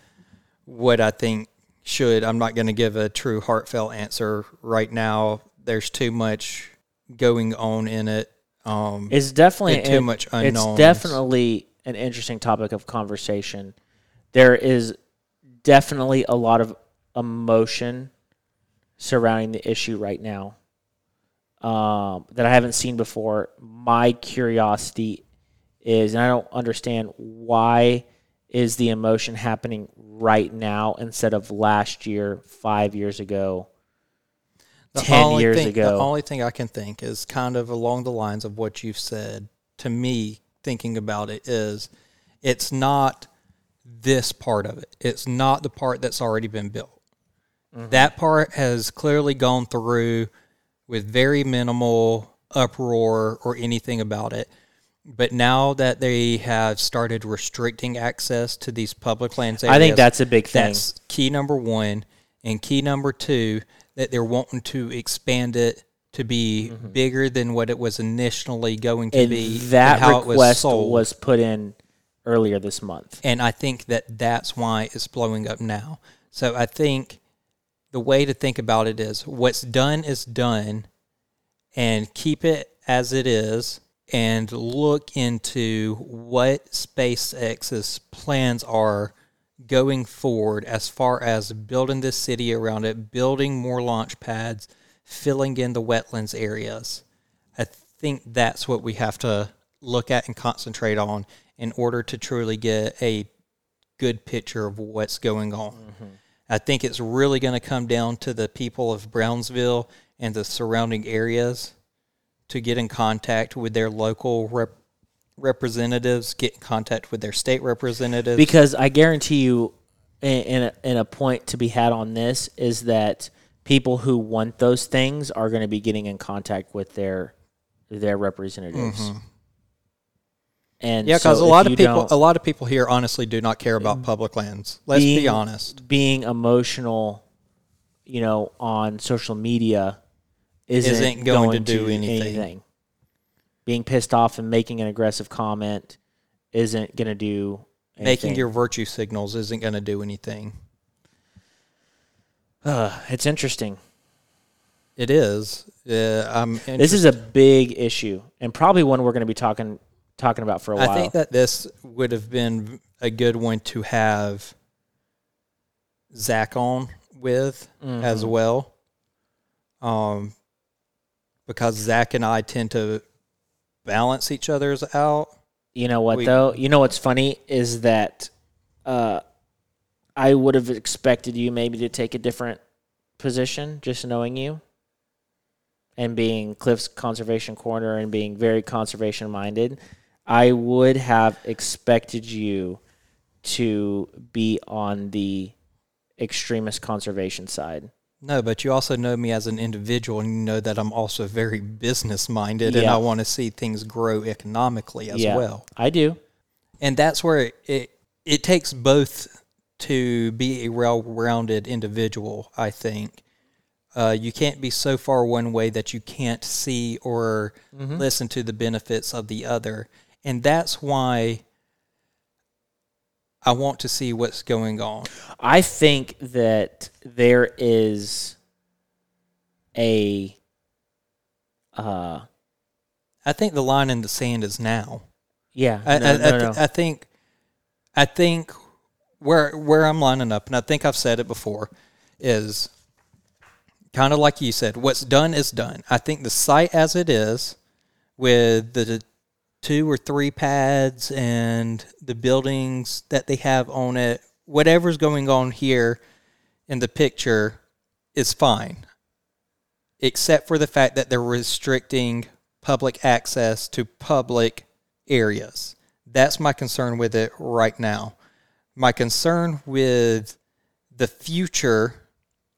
what I think should. I'm not going to give a true heartfelt answer right now. There's too much going on in it. Um, It's definitely too an- much It's definitely an interesting topic of conversation. There is definitely a lot of emotion surrounding the issue right now um, that I haven't seen before. My curiosity is, and I don't understand why is the emotion happening right now instead of last year, five years ago, The ten years thing, ago. The only thing I can think is kind of along the lines of what you've said. To me, thinking about it is, it's not this part of it. It's not the part that's already been built. Mm-hmm. That part has clearly gone through with very minimal uproar or anything about it. But now that they have started restricting access to these public lands, areas, I think that's a big thing. that's key number one. And key number two, that they're wanting to expand it to be bigger than what it was initially going to Mm-hmm. and be. that and how it request was, was, put in earlier this month. And I think that that's why it's blowing up now. So I think the way to think about it is what's done is done and keep it as it is and look into what SpaceX's plans are going forward as far as building this city around it, building more launch pads, filling in the wetlands areas. I think that's what we have to look at and concentrate on in order to truly get a good picture of what's going on. Mm-hmm. I think it's really going to come down to the people of Brownsville and the surrounding areas to get in contact with their local rep- representatives, get in contact with their state representatives. Because I guarantee you, in, in, a, in a point to be had on this is that people who want those things are going to be getting in contact with their their representatives. And Mm-hmm. yeah, because so a lot of people, a lot of people here honestly do not care about public lands. Let's be honest. being emotional, you know, on social media isn't, Isn't going to do anything. anything. Being pissed off and making an aggressive comment isn't going to do anything. Making your virtue signals isn't going to do anything. Uh, it's interesting. It is. Uh, I'm This is a big issue and probably one we're going to be talking talking about for a while. I think that this would have been a good one to have Zach on with as Mm-hmm. well. Um, because Zach and I tend to balance each other's out. You know what We- though? You know what's funny is that uh, I would have expected you maybe to take a different position, just knowing you, and being Cliff's conservation corner and being very conservation minded. I would have expected you to be on the extremist conservation side. No, but you also know me as an individual, and you know that I'm also very business minded, and I want to see things grow economically as yeah, well. I do. and that's where it, it it takes both to be a well-rounded individual. I think uh, you can't be so far one way that you can't see or listen to the benefits of the other, and that's why I want to see what's going on. I think that there is a uh I think the line in the sand is now. yeah I, no, I, no, I, no. I think, I think where where I'm lining up, and I think I've said it before, is kind of like you said. What's done is done. I think the site as it is, with the two or three pads and the buildings that they have on it, whatever's going on here in the picture is fine, except for the fact that they're restricting public access to public areas. That's my concern with it right now. My concern with the future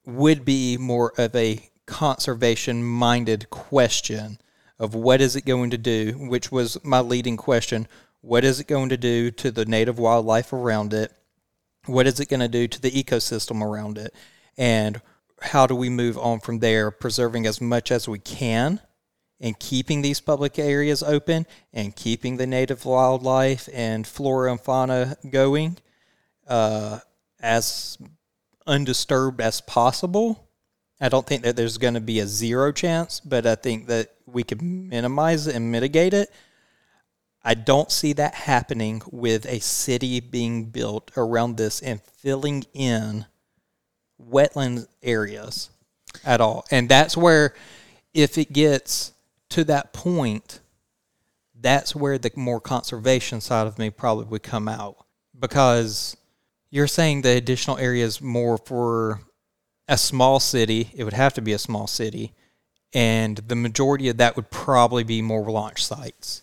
would be more of a conservation minded question of what is it going to do, which was my leading question. What is it going to do to the native wildlife around it? What is it going to do to the ecosystem around it? And how do we move on from there, preserving as much as we can and keeping these public areas open and keeping the native wildlife and flora and fauna going uh, as undisturbed as possible. I don't think that there's going to be a zero chance, but I think that we can minimize it and mitigate it. I don't see that happening with a city being built around this and filling in wetland areas at all. And that's where, if it gets to that point, that's where the more conservation side of me probably would come out because you're saying the additional areas more for a small city. It would have to be a small city, and the majority of that would probably be more launch sites.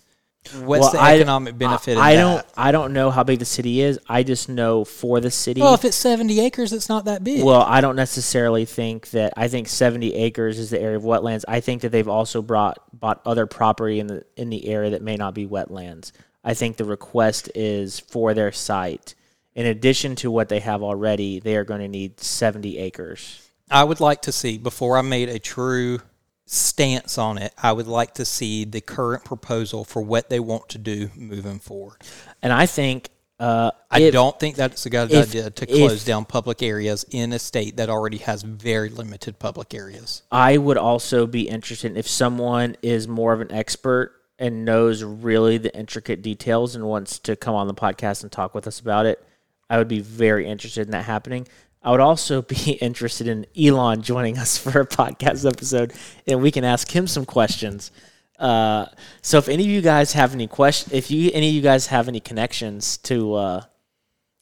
What's Well, the I- economic benefit? I, I don't. I don't know how big the city is. I just know for the city. Well, if it's seventy acres, it's not that big. Well, I don't necessarily think that. I think 70 acres is the area of wetlands. I think that they've also brought bought other property in the in the area that may not be wetlands. I think the request is for their site. In addition to what they have already, they are going to need 70 acres. I would like to see before I made a true stance on it. I would like to see the current proposal for what they want to do moving forward. And I think uh, I if- don't think that's a good if- idea to close if- down public areas in a state that already has very limited public areas. I would also be interested if someone is more of an expert and knows really the intricate details and wants to come on the podcast and talk with us about it. I would be very interested in that happening. I would also be interested in Elon joining us for a podcast episode, and we can ask him some questions. Uh, so, if any of you guys have any questions, if you any of you guys have any connections to uh,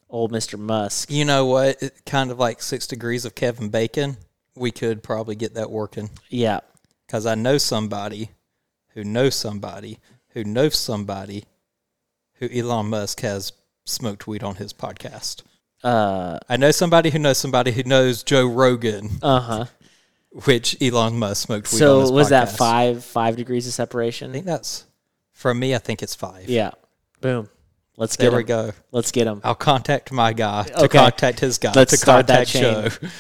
old Mister Musk, You know what? It, kind of like six degrees of Kevin Bacon. We could probably get that working yeah, because I know somebody who knows somebody who knows somebody who Elon Musk has smoked weed on his podcast. uh, I know somebody who knows somebody who knows Joe Rogan, uh huh. which Elon Musk smoked weed on So his was that five five degrees of separation? I think that's from me. I think it's five. Yeah. Boom. Let's there get we go. Let's get him. I'll contact my guy to Okay. contact his guy Let's to start that contact. Joe.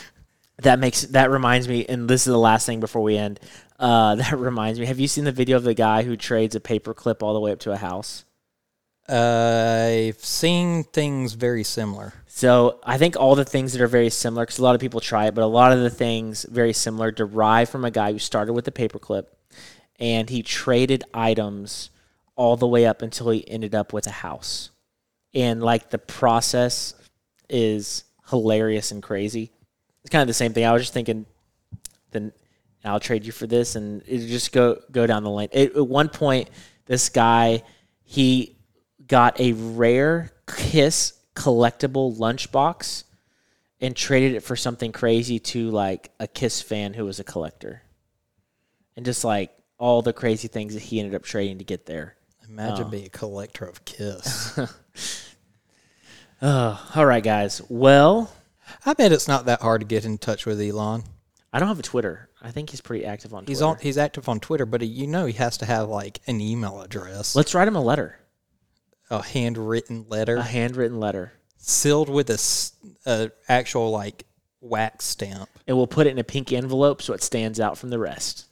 That makes that reminds me, and this is the last thing before we end. Uh, that reminds me. Have you seen the video of the guy who trades a paper clip all the way up to a house? I've seen things very similar. So I think all the things that are very similar, because a lot of people try it, but a lot of the things very similar derive from a guy who started with a paperclip, and he traded items all the way up until he ended up with a house, and like the process is hilarious and crazy. It's kind of the same thing. I was just thinking, then I'll trade you for this, and it just go go down the lane. At one point, this guy he got a rare Kiss collectible lunchbox and traded it for something crazy to like a Kiss fan who was a collector, and just like all the crazy things that he ended up trading to get there. Imagine Oh. being a collector of Kiss. Oh, all right, guys. Well, I bet it's not that hard to get in touch with Elon. I don't have a Twitter. I think he's pretty active on He's Twitter. on. He's active on Twitter, but uh, you know he has to have like an email address, Let's write him a letter, a handwritten letter, a handwritten letter, sealed with a, s- a actual like wax stamp. and we'll put it in a pink envelope so it stands out from the rest.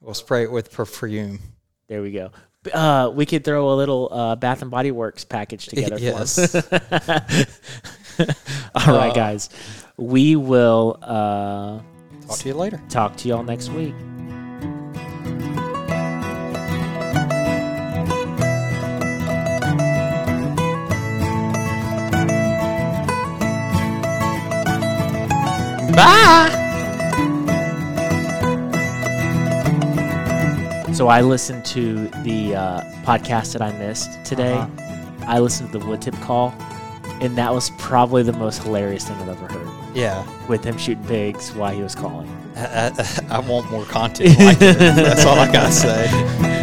We'll spray it with perfume. There we go. Uh, we could throw a little uh, Bath and Body Works package together Yes. for him. All right, guys. We will uh, Talk to you later. talk to y'all next week. Bye. So I listened to the uh, podcast that I missed today. Uh-huh. I listened to the wood tip call, and that was probably the most hilarious thing I've ever heard. Yeah, With him shooting pigs while he was calling. I, I, I want more content like. That's all I gotta say.